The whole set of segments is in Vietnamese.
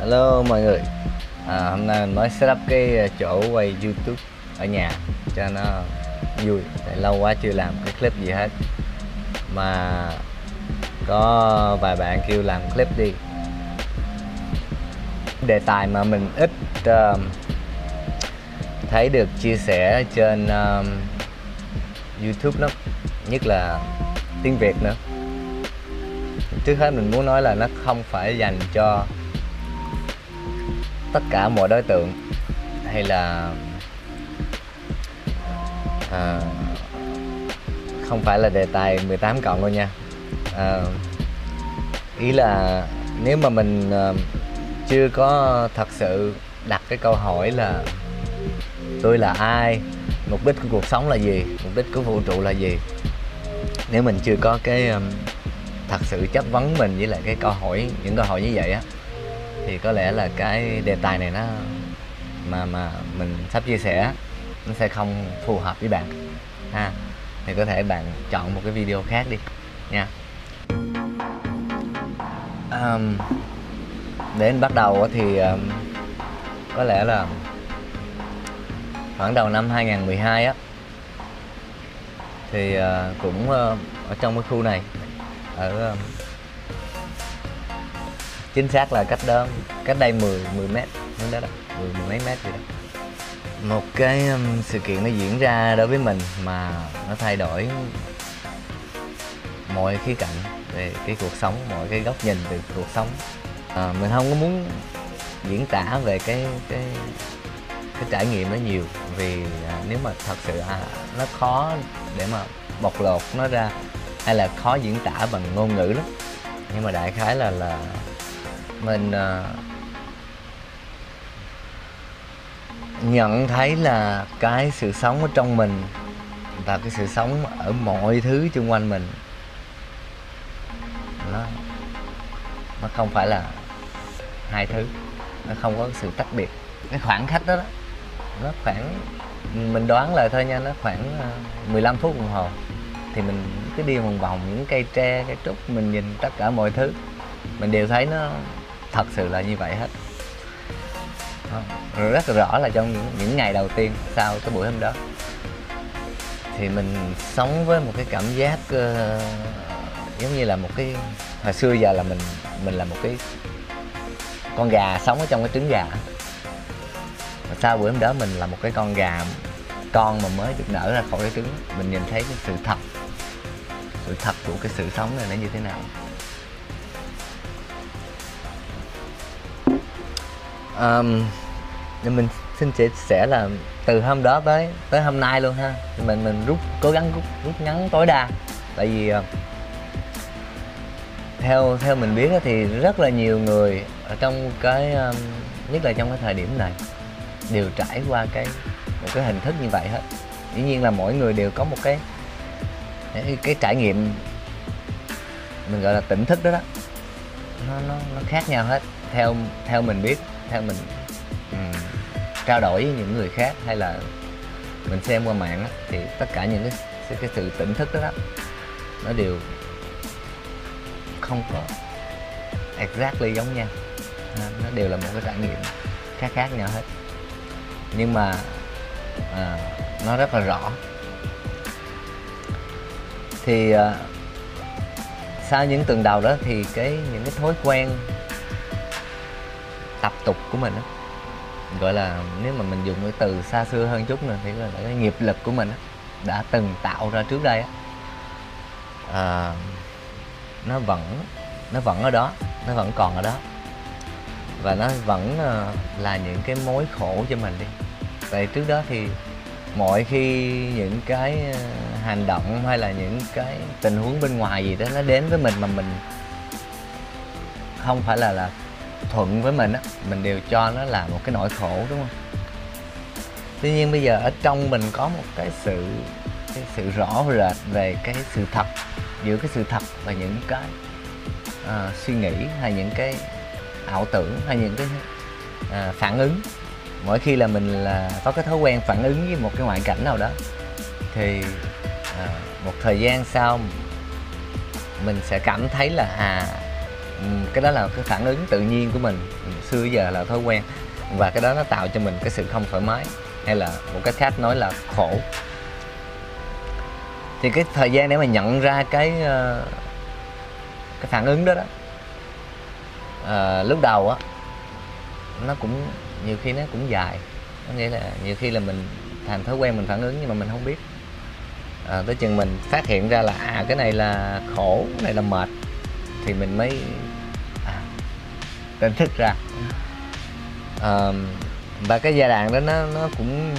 Hello mọi người. À, Hôm nay mình mới setup cái à, chỗ quay youtube ở nhà cho nó vui. Tại lâu quá chưa làm cái clip gì hết. Mà có vài bạn kêu làm clip đi. Đề tài mà mình ít uh, thấy được chia sẻ trên uh, youtube lắm. Nhất là tiếng Việt nữa. Trước hết mình muốn nói là nó không phải dành cho tất cả mọi đối tượng hay là à, không phải là đề tài 18 cộng đâu nha. À, ý là nếu mà mình à, chưa có thật sự đặt cái câu hỏi là tôi là ai mục đích của cuộc sống là gì mục đích của vũ trụ là gì nếu mình chưa có cái um, thật sự chất vấn mình với lại cái câu hỏi những câu hỏi như vậy á thì có lẽ là cái đề tài này nó mà mà mình sắp chia sẻ nó sẽ không phù hợp với bạn. Ha thì có thể bạn chọn một cái video khác đi nha. Um, để bắt đầu thì um, có lẽ là khoảng đầu năm 2012 á thì uh, cũng uh, ở trong cái khu này ở uh, chính xác là cách đó cách đây 10 10 mét hướng đó đó 10, 10 mấy mét gì đó. Một cái um, sự kiện nó diễn ra đối với mình mà nó thay đổi mọi khía cạnh về cái cuộc sống mọi cái góc nhìn về cuộc sống. À, mình không có muốn diễn tả về cái cái cái trải nghiệm nó nhiều vì à, nếu mà thật sự à, nó khó để mà bộc lột nó ra hay là khó diễn tả bằng ngôn ngữ lắm. Nhưng mà đại khái là là mình à, nhận thấy là cái sự sống ở trong mình và cái sự sống ở mọi thứ xung quanh mình nó nó không phải là hai thứ nó không có sự tách biệt. Cái khoảng cách đó, đó nó khoảng mình đoán lại thôi nha nó khoảng à, 15 phút đồng hồ thì mình cứ đi vòng vòng những cây tre cây trúc mình nhìn tất cả mọi thứ. Mình đều thấy nó thật sự là như vậy hết. Rất là rõ là trong những, những ngày đầu tiên sau cái buổi hôm đó thì mình sống với một cái cảm giác uh, giống như là một cái hồi xưa giờ là mình mình là một cái con gà sống ở trong cái trứng gà. Và sau bữa hôm đó mình là một cái con gà con mà mới được nở ra khỏi cái trứng. Mình nhìn thấy cái sự thật sự thật của cái sự sống này nó như thế nào. Um, mình xin chia sẻ là từ hôm đó tới tới hôm nay luôn ha. Mình mình rút cố gắng rút rút ngắn tối đa. Tại vì ờ, theo theo mình biết thì rất là nhiều người ở trong cái um, nhất là trong cái thời điểm này đều trải qua cái một cái hình thức như vậy hết. Dĩ nhiên là mỗi người đều có một cái cái, cái trải nghiệm mình gọi là tỉnh thức đó đó. Nó nó nó khác nhau hết theo theo mình biết theo mình um, trao đổi với những người khác hay là mình xem qua mạng á, thì tất cả những cái cái sự tỉnh thức đó, đó nó đều không có exactly giống nhau. Nó đều là một cái trải nghiệm khác khác nhau hết. Nhưng mà à, nó rất là rõ. Thì à, sau những tuần đầu đó thì cái những cái thói quen tập tục của mình đó, gọi là nếu mà mình dùng cái từ xa xưa hơn chút nữa thì là cái nghiệp lực của mình đó, đã từng tạo ra trước đây đó, à, nó vẫn nó vẫn ở đó nó vẫn còn ở đó. Và nó vẫn ờ, là những cái mối khổ cho mình đi. Tại trước đó thì mọi khi những cái ờ, hành động hay là những cái tình huống bên ngoài gì đó nó đến với mình mà mình không phải là là thuận với mình á mình đều cho nó là một cái nỗi khổ đúng không? Tuy nhiên bây giờ ở trong mình có một cái sự cái sự rõ rệt về cái sự thật giữa cái sự thật và những cái uh, suy nghĩ hay những cái ảo tưởng hay những cái uh, phản ứng. Mỗi khi là mình là có cái thói quen phản ứng với một cái ngoại cảnh nào đó thì à, một thời gian sau mình sẽ cảm thấy là à Ừ, cái đó là cái phản ứng tự nhiên của mình. Ừ, xưa giờ là thói quen. Và cái đó nó tạo cho mình cái sự không thoải mái hay là một cách khác nói là khổ. Thì cái thời gian để mà nhận ra cái ờ, cái phản ứng đó đó à, lúc đầu á nó cũng nhiều khi nó cũng dài. Có nghĩa là nhiều khi là mình thành thói quen mình phản ứng nhưng mà mình không biết. À, tới chừng mình phát hiện ra là à cái này là khổ cái này là mệt thì mình mới tỉnh thức ra. À, và cái giai đoạn đó nó nó cũng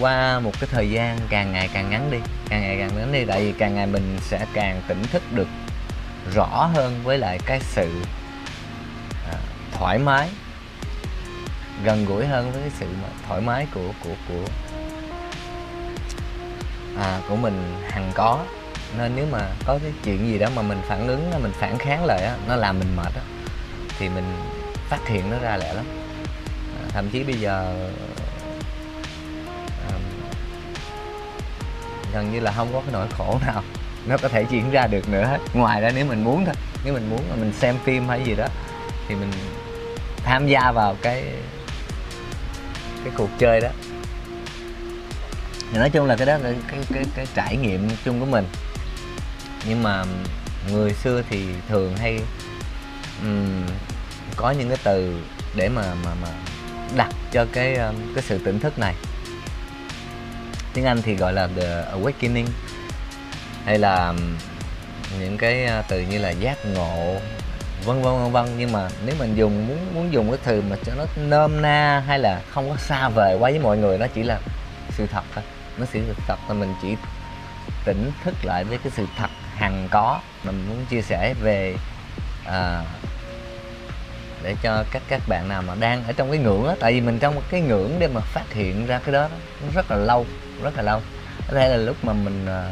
qua một cái thời gian càng ngày càng ngắn đi càng ngày càng ngắn đi. Tại vì càng ngày mình sẽ càng tỉnh thức được rõ hơn với lại cái sự à, thoải mái gần gũi hơn với cái sự thoải mái của của của à, của mình hằng có nên nếu mà có cái chuyện gì đó mà mình phản ứng mình phản kháng lại á nó làm mình mệt á thì mình phát hiện nó ra lẹ lắm. À, thậm chí bây giờ à, gần như là không có cái nỗi khổ nào nó có thể diễn ra được nữa hết. Ngoài ra nếu mình muốn thôi nếu mình muốn mà mình xem phim hay gì đó thì mình tham gia vào cái cái cuộc chơi đó. Thì nói chung là cái đó là cái cái cái trải nghiệm chung của mình nhưng mà người xưa thì thường hay um, có những cái từ để mà mà mà đặt cho cái um, cái sự tỉnh thức này. Tiếng Anh thì gọi là the awakening hay là những cái ờ, từ như là giác ngộ vân vân vân vân. Nhưng mà nếu mình dùng muốn muốn dùng cái từ mà cho nó nôm na hay là không có xa vời quá với mọi người nó chỉ là sự thật thôi. Nó sự thật là mình chỉ tỉnh thức lại với cái sự thật hằng có. Mình muốn chia sẻ về à, để cho các các bạn nào mà đang ở trong cái ngưỡng đó, tại vì mình trong một cái ngưỡng để mà phát hiện ra cái đó nó rất là lâu rất là lâu. Có thể là lúc mà mình à,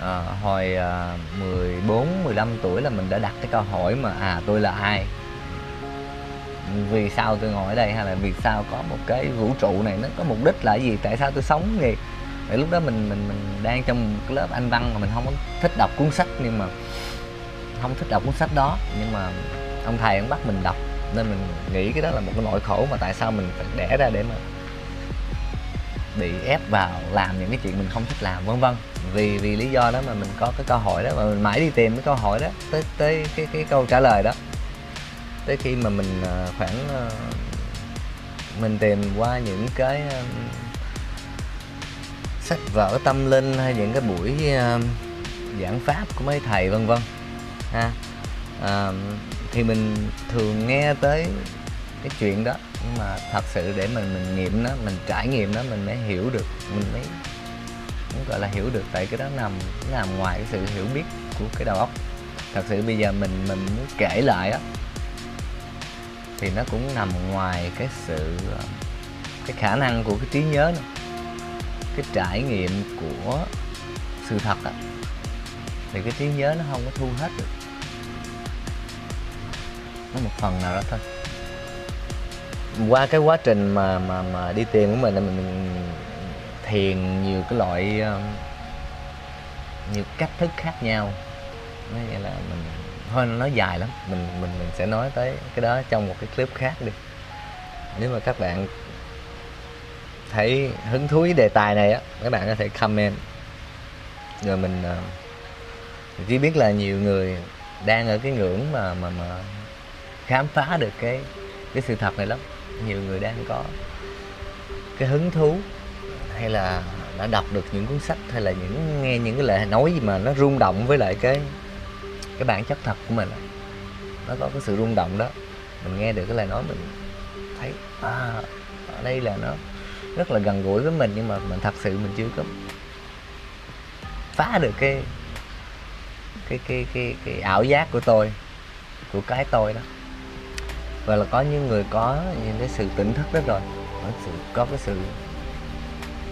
à, hồi à, 14 15 tuổi là mình đã đặt cái câu hỏi mà à tôi là ai? Vì sao tôi ngồi ở đây hay là vì sao có một cái vũ trụ này nó có mục đích là gì? Tại sao tôi sống gì để lúc đó mình mình mình đang trong cái lớp anh văn mà mình không có thích đọc cuốn sách, nhưng mà không thích đọc cuốn sách đó. Nhưng mà ông thầy ông bắt mình đọc, nên mình nghĩ cái đó là một cái nỗi khổ mà tại sao mình phải đẻ ra để mà bị ép vào làm những cái chuyện mình không thích làm, vân vân. Vì vì lý do đó mà mình có cái câu hỏi đó, mà mình mãi đi tìm cái câu hỏi đó, tới tới cái cái câu trả lời đó. Tới khi mà mình à, khoảng à, mình tìm qua những cái à, sách vở tâm linh hay những cái buổi ờ, giảng pháp của mấy thầy vân vân ha. À, thì mình thường nghe tới cái chuyện đó nhưng mà thật sự để mình mình nghiệm nó mình trải nghiệm nó mình mới hiểu được mình mới cũng gọi là hiểu được tại cái đó nằm nằm ngoài cái sự hiểu biết của cái đầu óc. Thật sự bây giờ mình mình muốn kể lại á thì nó cũng nằm ngoài cái sự ờ, cái khả năng của cái trí nhớ nữa cái trải nghiệm của sự thật á thì cái trí nhớ nó không có thu hết được. Nó một phần nào đó thôi. Qua cái quá trình mà mà mà đi tìm của mình là mình, thiền nhiều cái loại um, nhiều cách thức khác nhau. Nó nghĩa là mình thôi nó dài lắm mình mình mình sẽ nói tới cái đó trong một cái clip khác đi. Nếu mà các bạn thấy hứng thú với đề tài này á, các bạn có thể comment. Rồi ờ, mình chỉ biết là nhiều người đang ở cái ngưỡng mà mà mà khám phá được cái cái sự thật này lắm. Nhiều người đang có cái hứng thú hay là đã đọc được những cuốn sách hay là những, nghe những cái lời nói gì mà nó rung động với lại cái cái bản chất thật của mình nó có cái sự rung động đó. Mình nghe được cái lời nói mình thấy à ở đây là nó rất là gần gũi với mình nhưng mà mình thật sự mình chưa có phá được cái cái cái cái cái ảo giác của tôi, của cái tôi đó. Và là có những người có những cái sự tỉnh thức đó rồi, có sự, có cái sự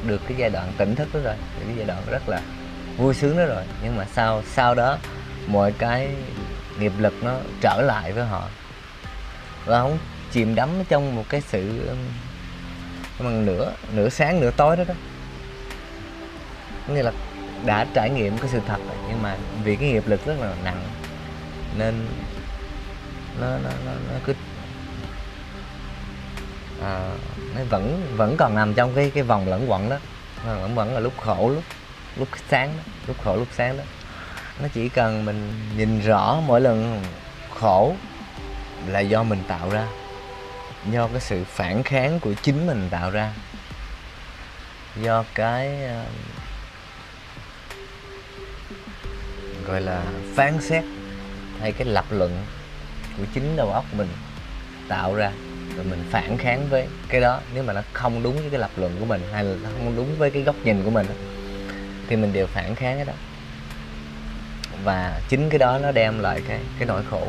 được cái giai đoạn tỉnh thức đó rồi cái giai đoạn rất là vui sướng đó rồi. Nhưng mà sau sau đó mọi cái nghiệp lực nó trở lại với họ. Và không chìm đắm trong một cái sự um, bằng nửa nửa sáng nửa tối đó đó. Nghĩa là đã trải nghiệm cái sự thật rồi nhưng mà vì cái nghiệp lực rất là nặng nên nó nó nó, nó cứ à, nó vẫn vẫn còn nằm trong cái cái vòng lẫn quẩn đó. Vẫn vẫn là lúc khổ lúc lúc sáng đó, lúc khổ lúc sáng đó. Nó chỉ cần mình nhìn rõ mỗi lần khổ là do mình tạo ra do cái sự phản kháng của chính mình tạo ra. Do cái uh, gọi là phán xét hay cái lập luận của chính đầu óc mình tạo ra rồi mình phản kháng với cái đó. Nếu mà nó không đúng với cái lập luận của mình hay là nó không đúng với cái góc nhìn của mình thì mình đều phản kháng cái đó. Và chính cái đó nó đem lại cái cái nỗi khổ.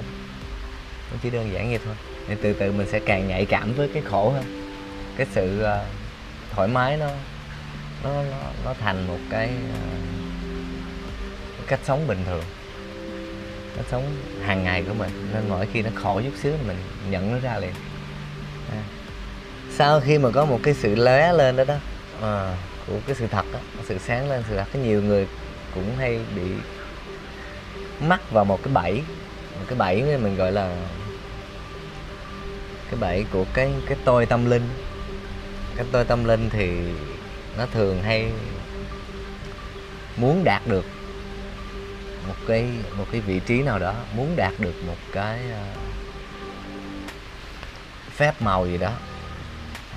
Nó chỉ đơn giản vậy thôi thì từ từ mình sẽ càng nhạy cảm với cái khổ hơn. Cái sự uh, thoải mái nó nó nó, nó thành một cái uh, cách sống bình thường. Cách sống hàng ngày của mình. Nên mỗi khi nó khổ chút xíu mình nhận nó ra liền. À. sau khi mà có một cái sự lóe lên đó đó à, của cái sự thật đó, sự sáng lên sự thật có nhiều người cũng hay bị mắc vào một cái bẫy. Một cái bẫy mình gọi là cái bẫy của cái cái tôi tâm linh. Cái tôi tâm linh thì nó thường hay muốn đạt được một cái một cái vị trí nào đó muốn đạt được một cái uh, phép màu gì đó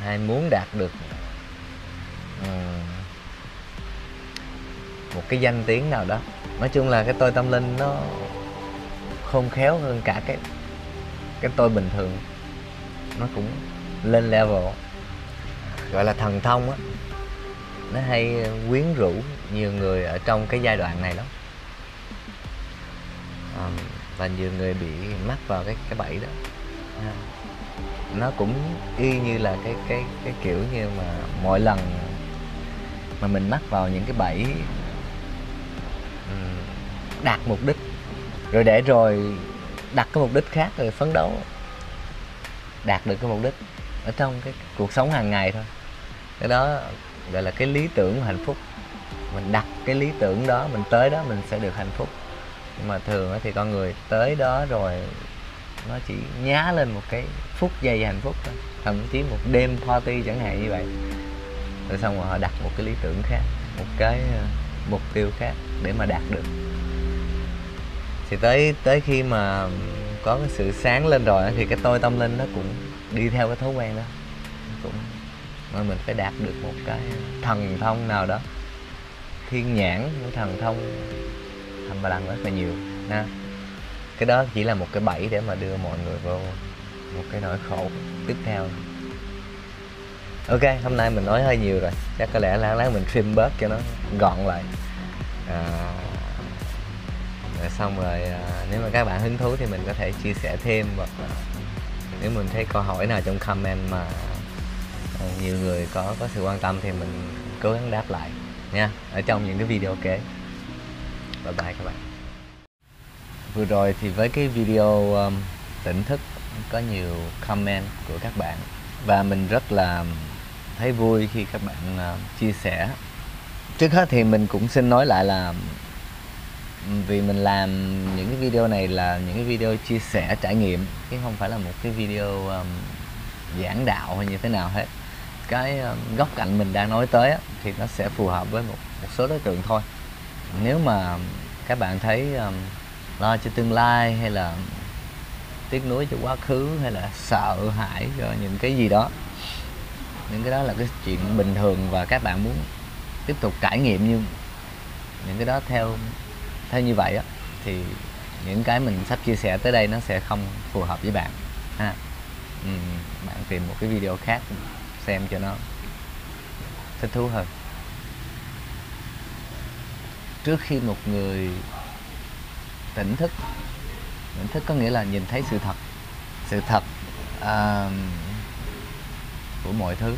hay muốn đạt được um, một cái danh tiếng nào đó. Nói chung là cái tôi tâm linh nó khôn khéo hơn cả cái cái tôi bình thường nó cũng lên level. Gọi là thần thông á. Nó hay ờ, quyến rũ nhiều người ở trong cái giai đoạn này đó à, và nhiều người bị mắc vào cái cái bẫy đó. À, nó cũng y như là cái cái cái kiểu như mà mỗi lần mà mình mắc vào những cái bẫy đạt mục đích rồi để rồi đặt cái mục đích khác rồi phấn đấu đạt được cái mục đích ở trong cái cuộc sống hàng ngày thôi. Cái đó gọi là cái lý tưởng của hạnh phúc. Mình đặt cái lý tưởng đó, mình tới đó mình sẽ được hạnh phúc. Nhưng mà thường thì con người tới đó rồi nó chỉ nhá lên một cái phút giây hạnh phúc thôi. Thậm chí một đêm party chẳng hạn như vậy. Rồi xong rồi họ đặt một cái lý tưởng khác, một cái ờ, mục tiêu khác để mà đạt được. Thì tới tới khi mà có cái sự sáng lên rồi thì cái tôi tâm linh nó cũng đi theo cái thói quen đó. Cũng mà mình phải đạt được một cái thần thông nào đó. Thiên nhãn những thần thông thầm bà đằng rất là nhiều ha. Cái đó chỉ là một cái bẫy để mà đưa mọi người vô một cái nỗi khổ tiếp theo. Ok hôm nay mình nói hơi nhiều rồi. Chắc có lẽ lát lát mình trim bớt cho nó gọn lại. À, rồi xong rồi à, nếu mà các bạn hứng thú thì mình có thể chia sẻ thêm hoặc là nếu mình thấy câu hỏi nào trong comment mà à, nhiều người có có sự quan tâm thì mình cố gắng đáp lại nha. Ở trong những cái video kế. Bye bye các bạn. Vừa rồi thì với cái video um, tỉnh thức có nhiều comment của các bạn và mình rất là thấy vui khi các bạn uh, chia sẻ. Trước hết thì mình cũng xin nói lại là vì mình làm những cái video này là những cái video chia sẻ trải nghiệm chứ không phải là một cái video um, giảng đạo hay như thế nào hết. Cái um, góc cạnh mình đang nói tới á, thì nó sẽ phù hợp với một một số đối tượng thôi. Nếu mà các bạn thấy um, lo cho tương lai hay là tiếc nuối cho quá khứ hay là sợ hãi cho những cái gì đó những cái đó là cái chuyện bình thường và các bạn muốn tiếp tục trải nghiệm như những cái đó theo theo như vậy á thì những cái mình sắp chia sẻ tới đây nó sẽ không phù hợp với bạn ha. Ừ, bạn tìm một cái video khác xem cho nó thích thú hơn. Trước khi một người tỉnh thức tỉnh thức có nghĩa là nhìn thấy sự thật sự thật uh, của mọi thứ.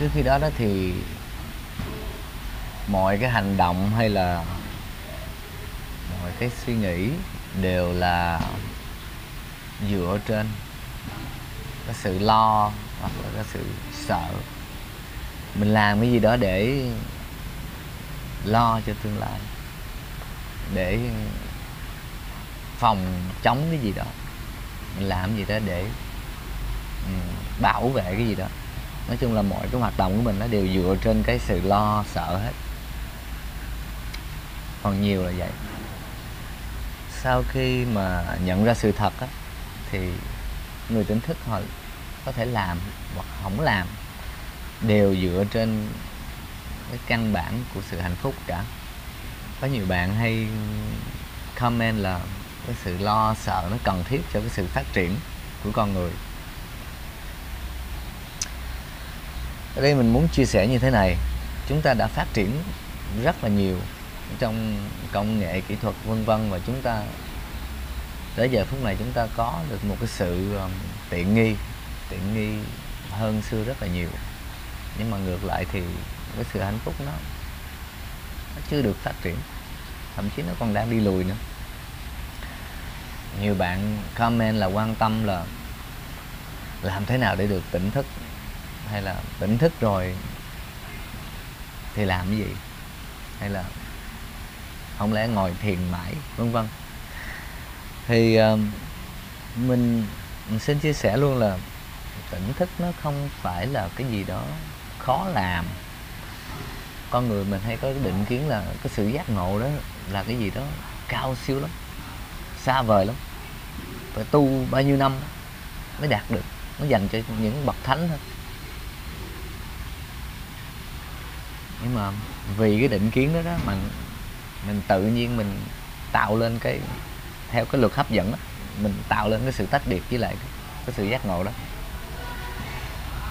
Trước khi đó đó thì mọi cái hành động hay là mọi cái suy nghĩ đều là dựa trên cái sự lo hoặc là cái sự sợ. Mình làm cái gì đó để lo cho tương lai để phòng chống cái gì đó. Mình làm gì đó để um, bảo vệ cái gì đó. Nói chung là mọi cái hoạt động của mình nó đều dựa trên cái sự lo sợ hết. Còn nhiều là vậy sau khi mà nhận ra sự thật á, thì người tỉnh thức họ có thể làm hoặc không làm đều dựa trên cái căn bản của sự hạnh phúc cả. Có nhiều bạn hay comment là cái sự lo sợ nó cần thiết cho cái sự phát triển của con người. Ở đây mình muốn chia sẻ như thế này chúng ta đã phát triển rất là nhiều trong công nghệ kỹ thuật vân vân và chúng ta tới giờ phút này chúng ta có được một cái sự um, tiện nghi tiện nghi hơn xưa rất là nhiều. Nhưng mà ngược lại thì cái sự hạnh phúc nó nó chưa được phát triển thậm chí nó còn đang đi lùi nữa. Nhiều bạn comment là quan tâm là làm thế nào để được tỉnh thức hay là tỉnh thức rồi thì làm cái gì? Hay là không lẽ ngồi thiền mãi vân vân. Thì uh, mình, mình xin chia sẻ luôn là tỉnh thức nó không phải là cái gì đó khó làm. Con người mình hay có cái định kiến là cái sự giác ngộ đó là cái gì đó cao siêu lắm xa vời lắm. Phải tu bao nhiêu năm mới đạt được nó dành cho những bậc thánh thôi. Nhưng mà vì cái định kiến đó đó mà mình tự nhiên mình tạo lên cái theo cái luật hấp dẫn đó, mình tạo lên cái sự tách biệt với lại cái, cái sự giác ngộ đó.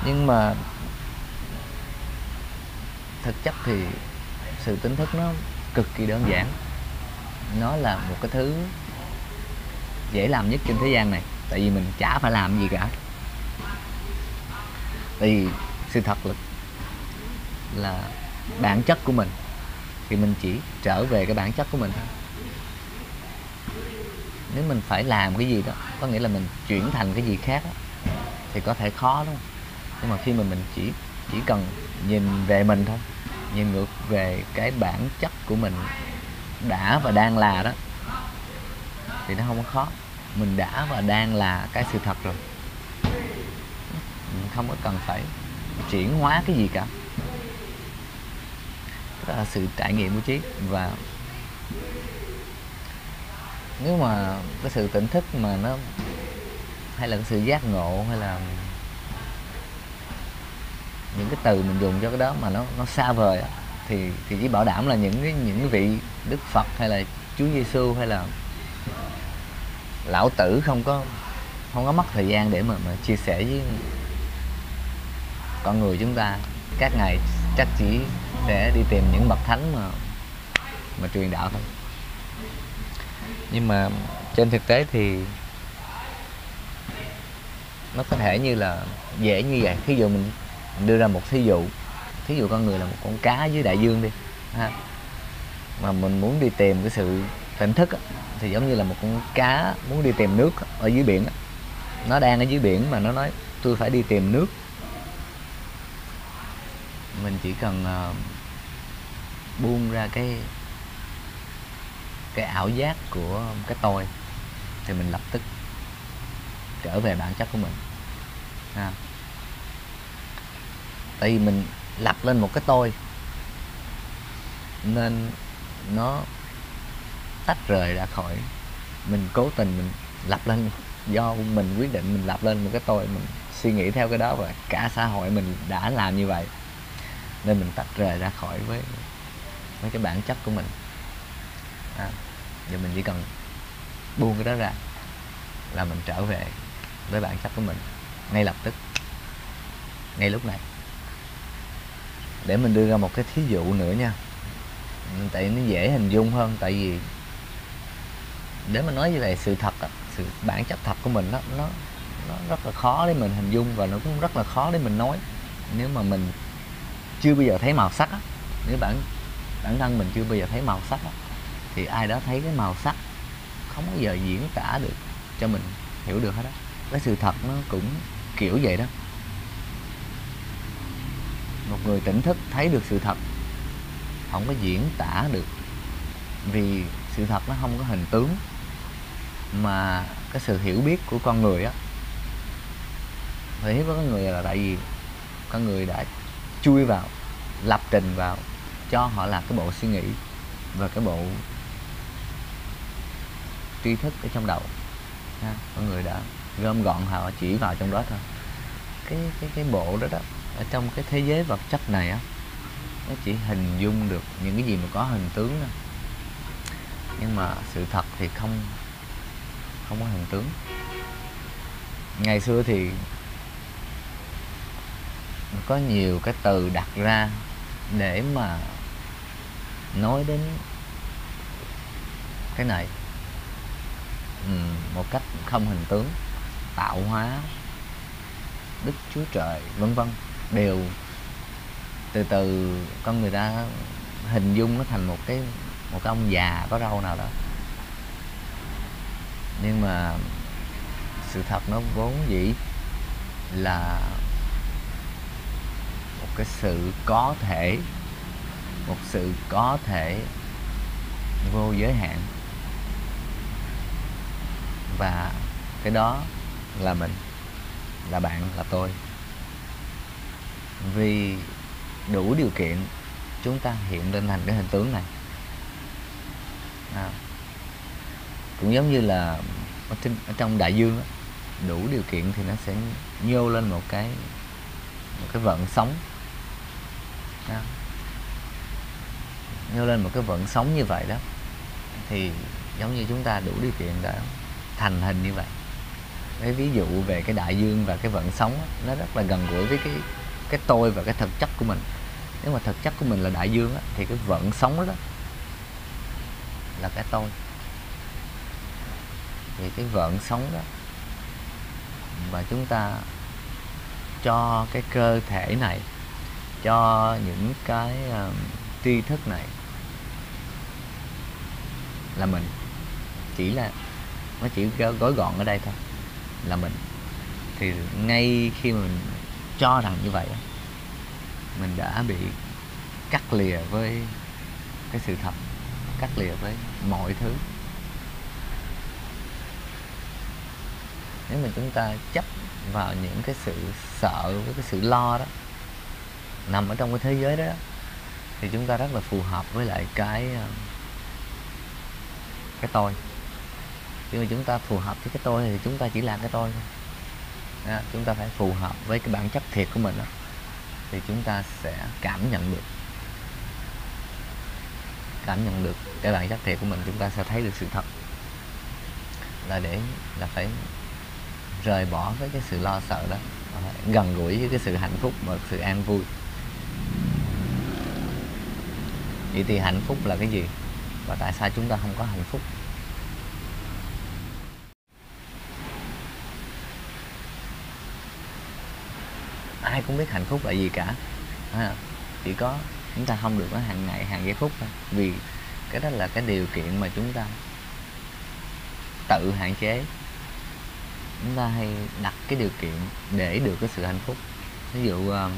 Nhưng mà thực chất thì sự tỉnh thức nó cực kỳ đơn giản. Nó là một cái thứ dễ làm nhất trên thế gian này tại vì mình chả phải làm gì cả. Tại vì sự thật là là bản chất của mình thì mình chỉ trở về cái bản chất của mình thôi. Nếu mình phải làm cái gì đó có nghĩa là mình chuyển thành cái gì khác đó, thì có thể khó đúng không? Nhưng mà khi mà mình chỉ chỉ cần nhìn về mình thôi nhìn ngược về cái bản chất của mình đã và đang là đó thì nó không có khó. Mình đã và đang là cái sự thật rồi. Mình không có cần phải chuyển hóa cái gì cả uh, sự trải nghiệm của trí và nếu mà cái sự tỉnh thức mà nó hay là cái sự giác ngộ hay là những cái từ mình dùng cho cái đó mà nó nó xa vời thì thì chỉ bảo đảm là những cái những cái vị Đức Phật hay là Chúa Giêsu hay là lão tử không có không có mất thời gian để mà mà chia sẻ với con người chúng ta các ngày chắc chỉ để đi tìm những bậc thánh mà mà truyền đạo thôi. Nhưng mà trên thực tế thì nó có thể như là dễ như vậy. Thí dụ mình đưa ra một thí dụ thí dụ con người là một con cá dưới đại dương đi ha. Mà mình muốn đi tìm cái sự tỉnh thức á, thì giống như là một con cá muốn đi tìm nước ở dưới biển á. nó đang ở dưới biển mà nó nói tôi phải đi tìm nước mình chỉ cần uh, buông ra cái cái ảo giác của cái tôi thì mình lập tức trở về bản chất của mình ha. tại vì mình lập lên một cái tôi nên nó tách rời ra khỏi mình cố tình mình lập lên do mình quyết định mình lập lên một cái tôi mình suy nghĩ theo cái đó và cả xã hội mình đã làm như vậy nên mình tách rời ra khỏi với với cái bản chất của mình. À, giờ mình chỉ cần buông cái đó ra là mình trở về với bản chất của mình ngay lập tức ngay lúc này. Để mình đưa ra một cái thí dụ nữa nha. Tại nó dễ hình dung hơn tại vì để mà nói về sự thật sự bản chất thật của mình đó, nó nó rất là khó để mình hình dung và nó cũng rất là khó để mình nói. Nếu mà mình chưa bao giờ thấy màu sắc á. Nếu bản bản thân mình chưa bao giờ thấy màu sắc á thì ai đó thấy cái màu sắc không bao giờ diễn tả được cho mình hiểu được hết á, cái sự thật nó cũng kiểu vậy đó. Một người tỉnh thức thấy được sự thật không có diễn tả được vì sự thật nó không có hình tướng mà cái sự hiểu biết của con người á. Hiểu biết của con người là tại vì con người đã chui vào lập trình vào cho họ là cái bộ suy nghĩ và cái bộ tri thức ở trong đầu ha, mọi người đã gom gọn họ chỉ vào trong đó thôi. Cái cái cái bộ đó đó ở trong cái thế giới vật chất này á nó chỉ hình dung được những cái gì mà có hình tướng thôi. Nhưng mà sự thật thì không không có hình tướng. Ngày xưa thì có nhiều cái từ đặt ra để mà nói đến cái này. Ừ, một cách không hình tướng tạo hóa đức chúa trời vân vân. Đều từ từ con người ta hình dung nó thành một cái một cái ông già có râu nào đó. Nhưng mà sự thật nó vốn dĩ là cái sự có thể một sự có thể vô giới hạn. Và cái đó là mình là bạn là tôi. Vì đủ điều kiện chúng ta hiện lên thành cái hình tướng này. À, cũng giống như là ở, trên, ở trong đại dương đó, đủ điều kiện thì nó sẽ nhô lên một cái một cái vận sóng à, lên một cái vận sóng như vậy đó thì giống như chúng ta đủ điều kiện để thành hình như vậy. Cái ví dụ về cái đại dương và cái vận sóng đó, nó rất là gần gũi với cái cái tôi và cái thực chất của mình. Nếu mà thực chất của mình là đại dương đó, thì cái vận sóng đó, đó là cái tôi. Thì cái vận sống đó và chúng ta cho cái cơ thể này cho những cái uh, tri thức này là mình. Chỉ là nó chỉ gói gọn ở đây thôi là mình. Thì ngay khi mình cho rằng như vậy mình đã bị cắt lìa với cái sự thật cắt lìa với mọi thứ. Nếu mà chúng ta chấp vào những cái sự sợ với cái sự lo đó nằm ở trong cái thế giới đó thì chúng ta rất là phù hợp với lại cái ờ, cái tôi. Nhưng mà chúng ta phù hợp với cái tôi thì chúng ta chỉ là cái tôi thôi. Đó, chúng ta phải phù hợp với cái bản chất thiệt của mình đó thì chúng ta sẽ cảm nhận được cảm nhận được cái bản chất thiệt của mình chúng ta sẽ thấy được sự thật. Là để là phải rời bỏ với cái sự lo sợ đó gần gũi với cái sự hạnh phúc và sự an vui. Vậy thì hạnh phúc là cái gì? Và tại sao chúng ta không có hạnh phúc? Ai cũng biết hạnh phúc là gì cả. À, chỉ có chúng ta không được có hàng ngày, hàng giây phút thôi. Vì cái đó là cái điều kiện mà chúng ta tự hạn chế. Chúng ta hay đặt cái điều kiện để được cái sự hạnh phúc. Ví dụ ờ,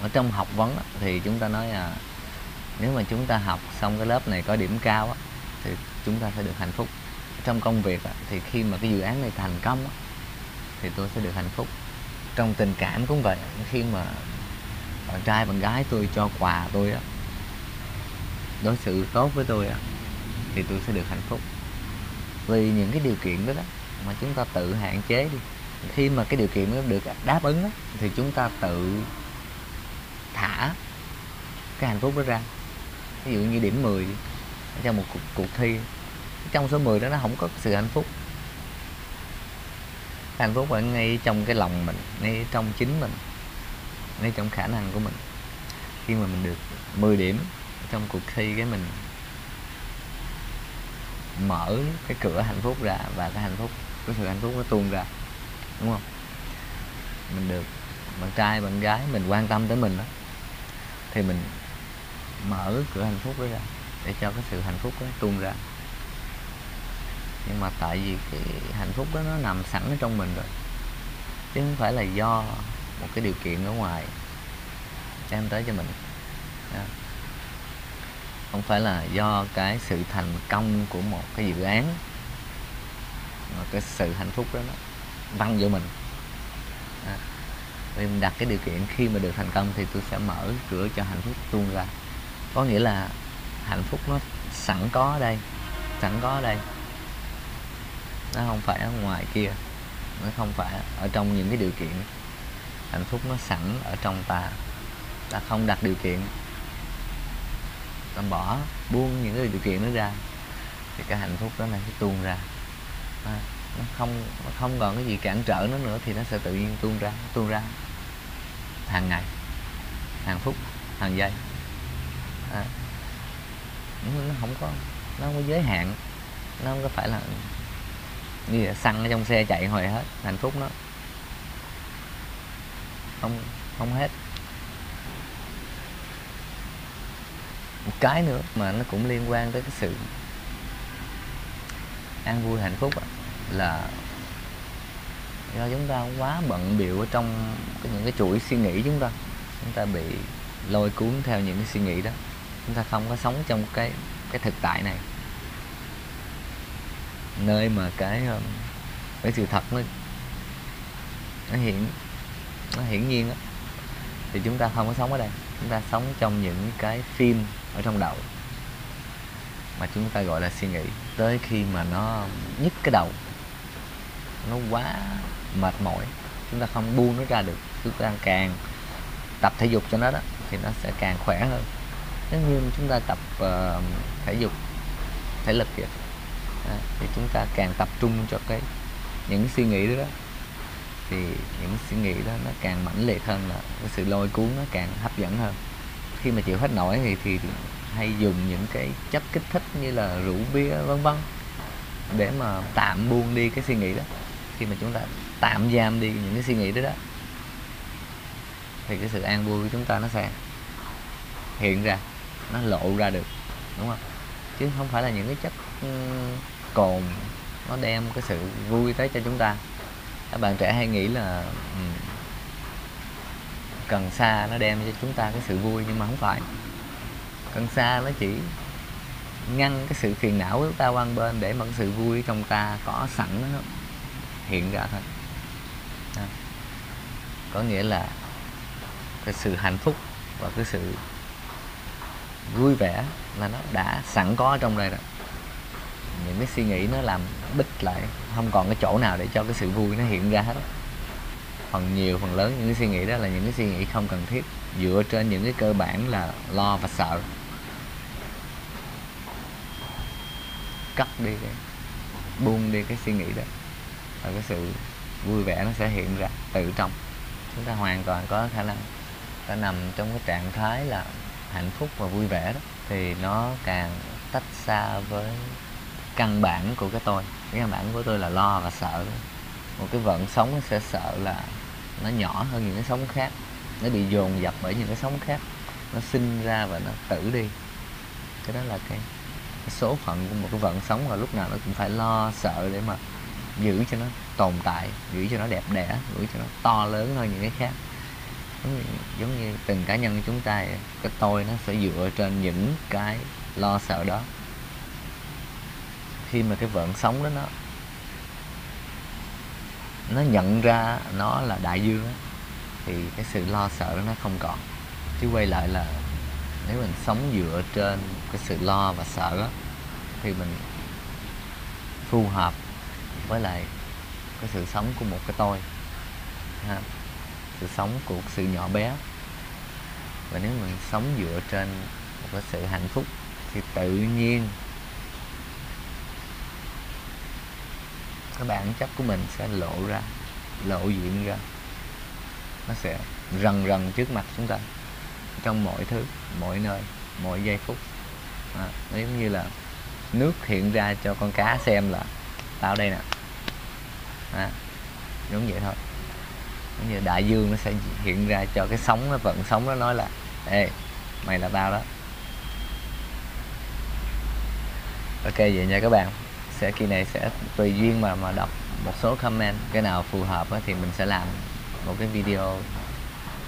ở trong học vấn thì chúng ta nói là nếu mà chúng ta học xong cái lớp này có điểm cao á thì chúng ta sẽ được hạnh phúc. Trong công việc thì khi mà cái dự án này thành công thì tôi sẽ được hạnh phúc. Trong tình cảm cũng vậy khi mà bạn trai bạn gái tôi cho quà tôi á đối xử tốt với tôi á thì tôi sẽ được hạnh phúc. Vì những cái điều kiện đó đó mà chúng ta tự hạn chế đi. Khi mà cái điều kiện đó được đáp ứng đó, thì chúng ta tự thả cái hạnh phúc đó ra ví dụ như điểm 10 trong một cuộc, cuộc thi trong số 10 đó nó không có sự hạnh phúc. Hạnh phúc ở ngay trong cái lòng mình ngay trong chính mình ngay trong khả năng của mình. Khi mà mình được 10 điểm trong cuộc thi cái mình mở cái cửa hạnh phúc ra và cái hạnh phúc cái sự hạnh phúc nó tuôn ra đúng không? Mình được bạn trai bạn gái mình quan tâm tới mình đó thì mình mở cửa hạnh phúc đó ra để cho cái sự hạnh phúc đó tuôn ra. Nhưng mà tại vì cái hạnh phúc đó nó nằm sẵn ở trong mình rồi chứ không phải là do một cái điều kiện ở ngoài đem tới cho mình. Không phải là do cái sự thành công của một cái dự án mà cái sự hạnh phúc đó nó văng vô mình. À, vì mình đặt cái điều kiện khi mà được thành công thì tôi sẽ mở cửa cho hạnh phúc tuôn ra có nghĩa là hạnh phúc nó sẵn có ở đây sẵn có ở đây. Nó không phải ở ngoài kia nó không phải ở trong những cái điều kiện. Hạnh phúc nó sẵn ở trong ta ta không đặt điều kiện. Ta bỏ buông những cái điều kiện đó ra thì cái hạnh phúc đó này sẽ tuôn ra. À, nó không nó không còn cái gì cản trở nó nữa thì nó sẽ tự nhiên tuôn ra tuôn ra hàng ngày hàng phút hàng giây à, nó không có nó không có giới hạn. Nó không có phải là như là xăng ở trong xe chạy hồi hết hạnh phúc nó. Không không hết. Một cái nữa mà nó cũng liên quan tới cái sự an vui hạnh phúc là do chúng ta quá bận biểu ở trong những cái chuỗi suy nghĩ chúng ta. Chúng ta bị lôi cuốn theo những cái suy nghĩ đó chúng ta không có sống trong cái cái thực tại này. Nơi mà cái ờ, cái sự thật nó nó hiện nó hiển nhiên đó. thì chúng ta không có sống ở đây. Chúng ta sống trong những cái phim ở trong đầu mà chúng ta gọi là suy nghĩ. Tới khi mà nó nhức cái đầu, nó quá mệt mỏi, chúng ta không buông nó ra được. Chúng ta càng tập thể dục cho nó đó, thì nó sẽ càng khỏe hơn nếu như chúng ta tập uh, thể dục thể lực kìa. À, thì chúng ta càng tập trung cho cái những suy nghĩ đó, đó thì những suy nghĩ đó nó càng mãnh liệt hơn là cái sự lôi cuốn nó càng hấp dẫn hơn. Khi mà chịu hết nổi thì thì hay dùng những cái chất kích thích như là rượu bia vân vân để mà tạm buông đi cái suy nghĩ đó. Khi mà chúng ta tạm giam đi những cái suy nghĩ đó đó thì cái sự an vui của chúng ta nó sẽ hiện ra nó lộ ra được, đúng không? Chứ không phải là những cái chất ừ, cồn nó đem cái sự vui tới cho chúng ta. Các bạn trẻ hay nghĩ là ừ, cần sa nó đem cho chúng ta cái sự vui, nhưng mà không phải. Cần sa nó chỉ ngăn cái sự phiền não của chúng ta qua bên để mà cái sự vui trong ta có sẵn nó hiện ra thôi. À. có nghĩa là cái sự hạnh phúc và cái sự vui vẻ là nó đã sẵn có trong đây rồi. Những cái suy nghĩ nó làm bích lại, không còn cái chỗ nào để cho cái sự vui nó hiện ra hết. Phần nhiều, phần lớn những cái suy nghĩ đó là những cái suy nghĩ không cần thiết, dựa trên những cái cơ bản là lo và sợ. Cắt đi cái, buông đi cái suy nghĩ đó, và cái sự vui vẻ nó sẽ hiện ra từ trong. Chúng ta hoàn toàn có khả năng, ta nằm trong cái trạng thái là hạnh phúc và vui vẻ đó thì nó càng tách xa với căn bản của cái tôi. Cái căn bản của tôi là lo và sợ. Một cái vận sống nó sẽ sợ là nó nhỏ hơn những cái sống khác. Nó bị dồn dập bởi những cái sống khác. Nó sinh ra và nó tử đi. Cái đó là cái, cái số phận của một cái vận sống và lúc nào nó cũng phải lo sợ để mà giữ cho nó tồn tại giữ cho nó đẹp đẽ giữ cho nó to lớn hơn những cái khác giống như, giống như từng cá nhân chúng ta cái tôi nó sẽ dựa trên những cái lo sợ đó khi mà cái vận sống đó nó nó nhận ra nó là đại dương đó, thì cái sự lo sợ đó nó không còn chứ quay lại là nếu mình sống dựa trên cái sự lo và sợ đó, thì mình phù hợp với lại cái sự sống của một cái tôi ha sự sống của một sự nhỏ bé. Và nếu mình sống dựa trên một cái sự hạnh phúc thì tự nhiên cái bản chất của mình sẽ lộ ra lộ diện ra. Nó sẽ rần rần trước mặt chúng ta trong mọi thứ mọi nơi mọi giây phút. À, nó giống như là nước hiện ra cho con cá xem là tao đây nè. À, giống vậy thôi như đại dương nó sẽ hiện ra cho cái sóng nó vận sóng nó nói là ê mày là tao đó. Ok vậy nha các bạn. Sẽ kỳ này sẽ tùy duyên mà mà đọc một số comment. Cái nào phù hợp thì mình sẽ làm một cái video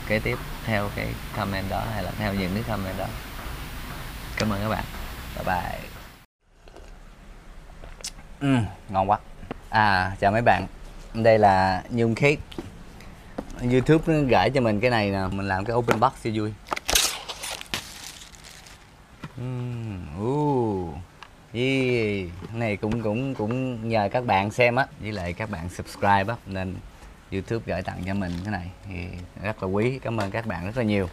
kế tiếp theo cái comment đó hay là theo những cái comment đó. Cảm ơn các bạn. Bye bye. Ừ, ngon quá. À chào mấy bạn. Đây là nhung khí youtube nó gửi cho mình cái này nè mình làm cái open box cho vui. Uhm, uh, yeah. này cũng cũng cũng nhờ các bạn xem á với lại các bạn subscribe á nên youtube gửi tặng cho mình cái này thì rất là quý cảm ơn các bạn rất là nhiều.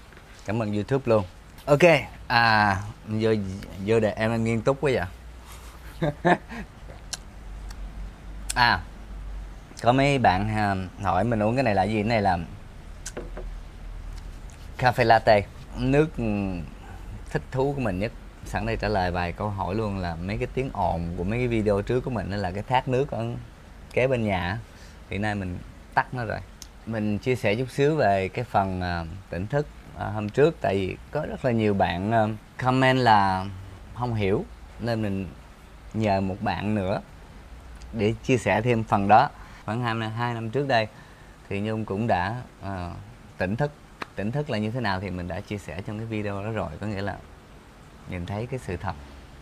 Cảm ơn youtube luôn. Ok à vô vô để em nghiêm túc quá vậy. À có mấy bạn à, hỏi mình uống cái này là gì? Cái này là cafe latte. Nước ừ, thích thú của mình nhất. Sẵn đây trả lời vài câu hỏi luôn là mấy cái tiếng ồn của mấy cái video trước của mình đó là cái thác nước ở kế bên nhà hiện nay mình tắt nó rồi. Mình chia sẻ chút xíu về cái phần uh, tỉnh thức uh, hôm trước. Tại vì có rất là nhiều bạn uh, comment là không hiểu. Nên mình nhờ một bạn nữa để chia sẻ thêm phần đó khoảng hai năm, hai năm trước đây thì nhung cũng đã uh, tỉnh thức. Tỉnh thức là như thế nào thì mình đã chia sẻ trong cái video đó rồi. Có nghĩa là nhìn thấy cái sự thật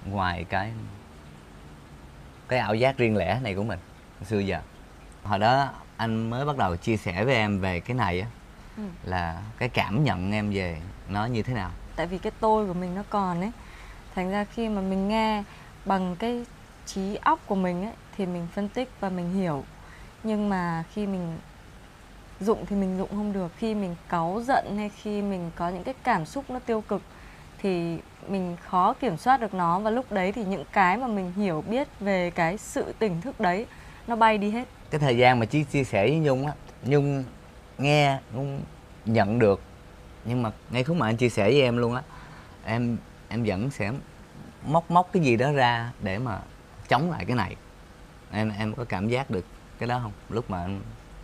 ngoài cái cái ảo giác riêng lẻ này của mình xưa giờ. Hồi đó anh mới bắt đầu chia sẻ với em về cái này á ừ. là cái cảm nhận em về nó như thế nào. Tại vì cái tôi của mình nó còn ấy. Thành ra khi mà mình nghe bằng cái trí óc của mình ấy thì mình phân tích và mình hiểu nhưng mà khi mình dụng thì mình dụng không được. Khi mình cáu giận hay khi mình có những cái cảm xúc nó tiêu cực thì mình khó kiểm soát được nó. Và lúc đấy thì những cái mà mình hiểu biết về cái sự tỉnh thức đấy, nó bay đi hết. Cái thời gian mà chị chia sẻ với nhung á, nhung nghe, nhung nhận được. Nhưng mà ngay khúc mà anh chia sẻ với em luôn á, em em vẫn sẽ móc móc cái gì đó ra để mà chống lại cái này. Em em có cảm giác được cái đó không, lúc mà anh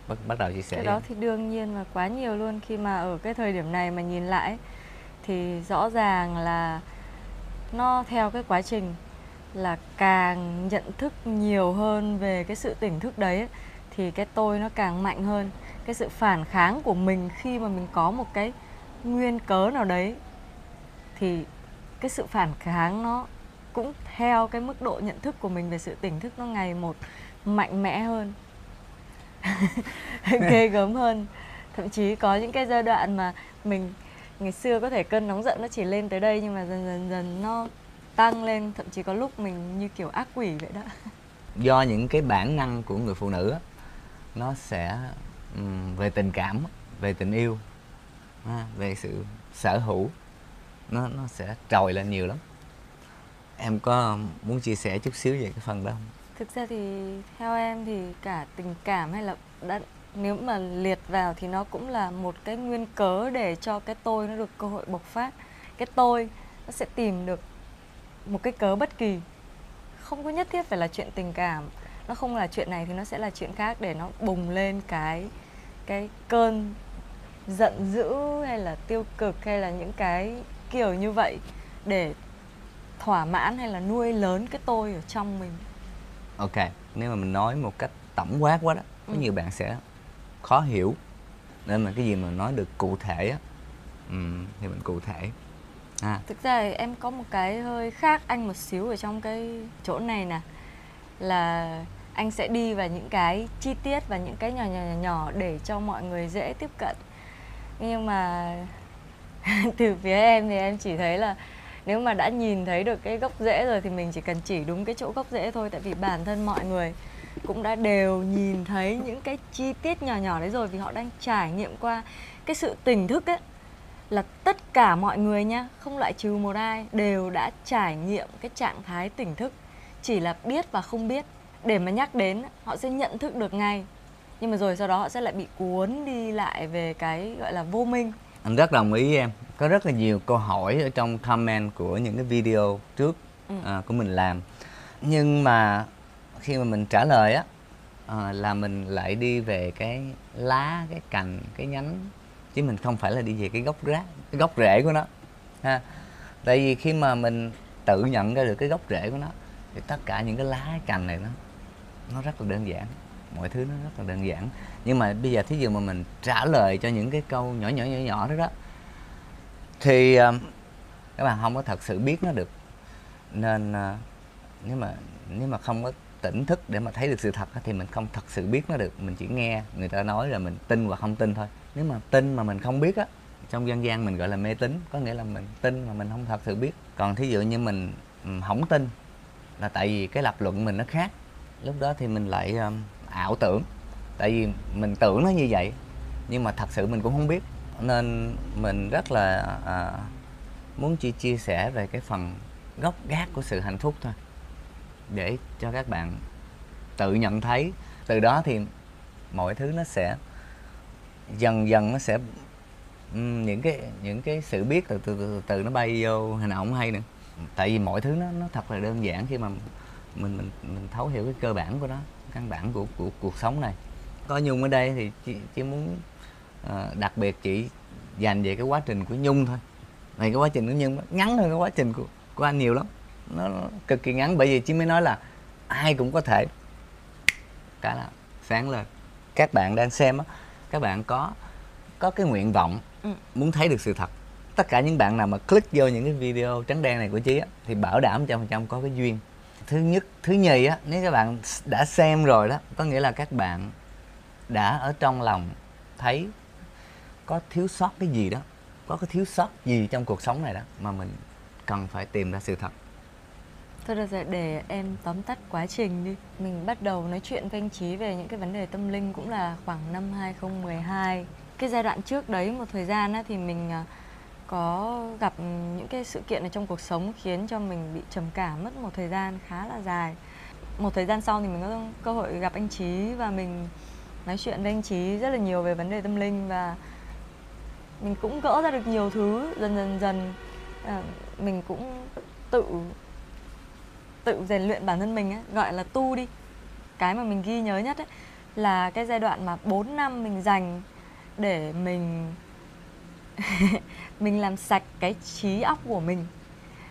bắt bắt đầu chia sẻ cái đó thì đương nhiên là quá nhiều luôn. Khi mà ở cái thời điểm này mà nhìn lại thì rõ ràng là nó theo cái quá trình là càng nhận thức nhiều hơn về cái sự tỉnh thức đấy thì cái tôi nó càng mạnh hơn. Cái sự phản kháng của mình khi mà mình có một cái nguyên cớ nào đấy thì cái sự phản kháng nó cũng theo cái mức độ nhận thức của mình về sự tỉnh thức nó ngày một mạnh mẽ hơn. ghê gớm hơn. Thậm chí có những cái giai đoạn mà mình ngày xưa có thể cơn nóng giận nó chỉ lên tới đây nhưng mà dần dần dần nó tăng lên thậm chí có lúc mình như kiểu ác quỷ vậy đó. Do những cái bản năng của người phụ nữ nó sẽ um, về tình cảm về tình yêu về sự sở hữu nó nó sẽ trồi lên nhiều lắm. Em có muốn chia sẻ chút xíu về cái phần đó không? Thực ra thì theo em thì cả tình cảm hay là đã, nếu mà liệt vào thì nó cũng là một cái nguyên cớ để cho cái tôi nó được cơ hội bộc phát. Cái tôi nó sẽ tìm được một cái cớ bất kỳ. Không có nhất thiết phải là chuyện tình cảm. Nó không là chuyện này thì nó sẽ là chuyện khác để nó bùng lên cái cái cơn giận dữ hay là tiêu cực hay là những cái kiểu như vậy để thỏa mãn hay là nuôi lớn cái tôi ở trong mình ok nếu mà mình nói một cách tổng quát quá đó có ừ. nhiều bạn sẽ khó hiểu nên mà cái gì mà nói được cụ thể á um, thì mình cụ thể à. thực ra thì em có một cái hơi khác anh một xíu ở trong cái chỗ này nè là anh sẽ đi vào những cái chi tiết và những cái nhỏ nhỏ nhỏ nhỏ để cho mọi người dễ tiếp cận nhưng mà từ phía em thì em chỉ thấy là nếu mà đã nhìn thấy được cái gốc rễ rồi thì mình chỉ cần chỉ đúng cái chỗ gốc rễ thôi, tại vì bản thân mọi người cũng đã đều nhìn thấy những cái chi tiết nhỏ nhỏ đấy rồi vì họ đang trải nghiệm qua cái sự tỉnh thức ấy. Là tất cả mọi người nha không loại trừ một ai, đều đã trải nghiệm cái trạng thái tỉnh thức. Chỉ là biết và không biết. Để mà nhắc đến, họ sẽ nhận thức được ngay. Nhưng mà rồi sau đó họ sẽ lại bị cuốn đi lại về cái, gọi là, vô minh. Anh rất đồng ý với em có rất là nhiều câu hỏi ở trong comment của những cái video trước ừ. à, của mình làm. Nhưng mà khi mà mình trả lời á à, là mình lại đi về cái lá cái cành cái nhánh. Chứ mình không phải là đi về cái gốc rác cái gốc rễ của nó ha. Tại vì khi mà mình tự nhận ra được cái gốc rễ của nó thì tất cả những cái lá cái cành này nó nó rất là đơn giản. Mọi thứ nó rất là đơn giản. Nhưng mà bây giờ thí dụ mà mình trả lời cho những cái câu nhỏ nhỏ nhỏ nhỏ đó đó thì um, các bạn không có thật sự biết nó được. Nên ờ, nếu mà nếu mà không có tỉnh thức để mà thấy được sự thật thì mình không thật sự biết nó được. Mình chỉ nghe người ta nói là mình tin hoặc không tin thôi. Nếu mà tin mà mình không biết á trong dân gian mình gọi là mê tín có nghĩa là mình tin mà mình không thật sự biết. Còn thí dụ như mình không tin là tại vì cái lập luận mình nó khác lúc đó thì mình lại um, ảo tưởng. Tại vì mình tưởng nó như vậy nhưng mà thật sự mình cũng không biết nên mình rất là à, muốn chỉ chia sẻ về cái phần gốc gác của sự hạnh phúc thôi. Để cho các bạn tự nhận thấy. Từ đó thì mọi thứ nó sẽ dần dần nó sẽ những cái những cái sự biết từ từ từ, từ nó bay vô hình nào hay nữa. Tại vì mọi thứ nó nó thật là đơn giản khi mà mình mình mình thấu hiểu cái cơ bản của nó căn bản của của cuộc sống này. Có nhung ở đây thì chỉ, chỉ muốn ờ, đặc biệt chỉ dành về cái quá trình của nhung thôi. Này cái quá trình của nhung ngắn hơn cái quá trình của của anh nhiều lắm. Nó, nó cực kỳ ngắn bởi vì chị mới nói là ai cũng có thể. Cái là sáng lên. Các bạn đang xem á các bạn có có cái nguyện vọng Ừ. muốn thấy được sự thật. Tất cả những bạn nào mà click vô những cái video trắng đen này của chị á thì bảo đảm trăm phần trăm có cái duyên. Thứ nhất thứ nhì á nếu các bạn đã xem rồi đó có nghĩa là các bạn đã ở trong lòng thấy có thiếu sót cái gì đó có cái thiếu sót gì trong cuộc sống này đó mà mình cần phải tìm ra sự thật? Thôi được rồi, để em tóm tắt quá trình đi. Mình bắt đầu nói chuyện với anh Trí về những cái vấn đề tâm linh cũng là khoảng năm 2012 Cái giai đoạn trước đấy một thời gian á, thì mình à, có gặp những cái sự kiện ở trong cuộc sống khiến cho mình bị trầm cảm mất một thời gian khá là dài. Một thời gian sau thì mình có cơ hội gặp anh Trí và mình nói chuyện với anh Trí rất là nhiều về vấn đề tâm linh và mình cũng gỡ ra được nhiều thứ dần dần dần. À, mình cũng tự tự rèn luyện bản thân mình ấy, gọi là tu đi. Cái mà mình ghi nhớ nhất ấy, là cái giai đoạn mà 4 năm mình dành để mình mình làm sạch cái trí óc của mình.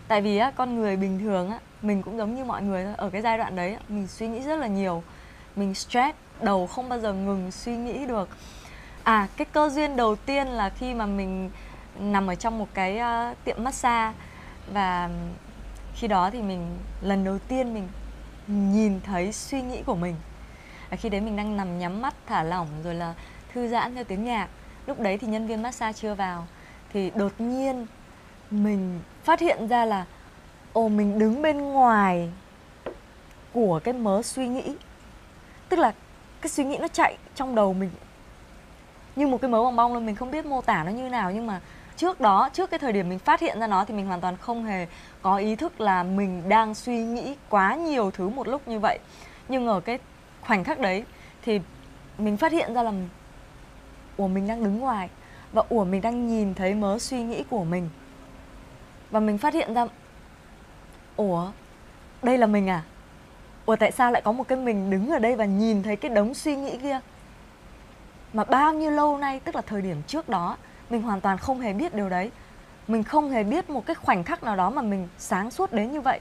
Tại vì á con người bình thường á mình cũng giống như mọi người thôi. Ở cái giai đoạn đấy á, mình suy nghĩ rất là nhiều. Mình stress đầu không bao giờ ngừng suy nghĩ được à cái cơ duyên đầu tiên là khi mà mình nằm ở trong một cái uh, tiệm massage và khi đó thì mình lần đầu tiên mình nhìn thấy suy nghĩ của mình. À, khi đấy mình đang nằm nhắm mắt thả lỏng rồi là thư giãn theo tiếng nhạc. Lúc đấy thì nhân viên massage chưa vào thì đột nhiên mình phát hiện ra là ồ mình đứng bên ngoài của cái mớ suy nghĩ. Tức là cái suy nghĩ nó chạy trong đầu mình như một cái mớ bong bong luôn mình không biết mô tả nó như nào. Nhưng mà trước đó, trước cái thời điểm mình phát hiện ra nó thì mình hoàn toàn không hề có ý thức là mình đang suy nghĩ quá nhiều thứ một lúc như vậy. Nhưng ở cái khoảnh khắc đấy thì mình phát hiện ra là ủa, mình đang đứng ngoài và ủa, mình đang nhìn thấy mớ suy nghĩ của mình. Và mình phát hiện ra, ủa, đây là mình à? Ủa, tại sao lại có một cái mình đứng ở đây và nhìn thấy cái đống suy nghĩ kia? Mà bao nhiêu lâu nay tức là thời điểm trước đó mình hoàn toàn không hề biết điều đấy. Mình không hề biết một cái khoảnh khắc nào đó mà mình sáng suốt đến như vậy.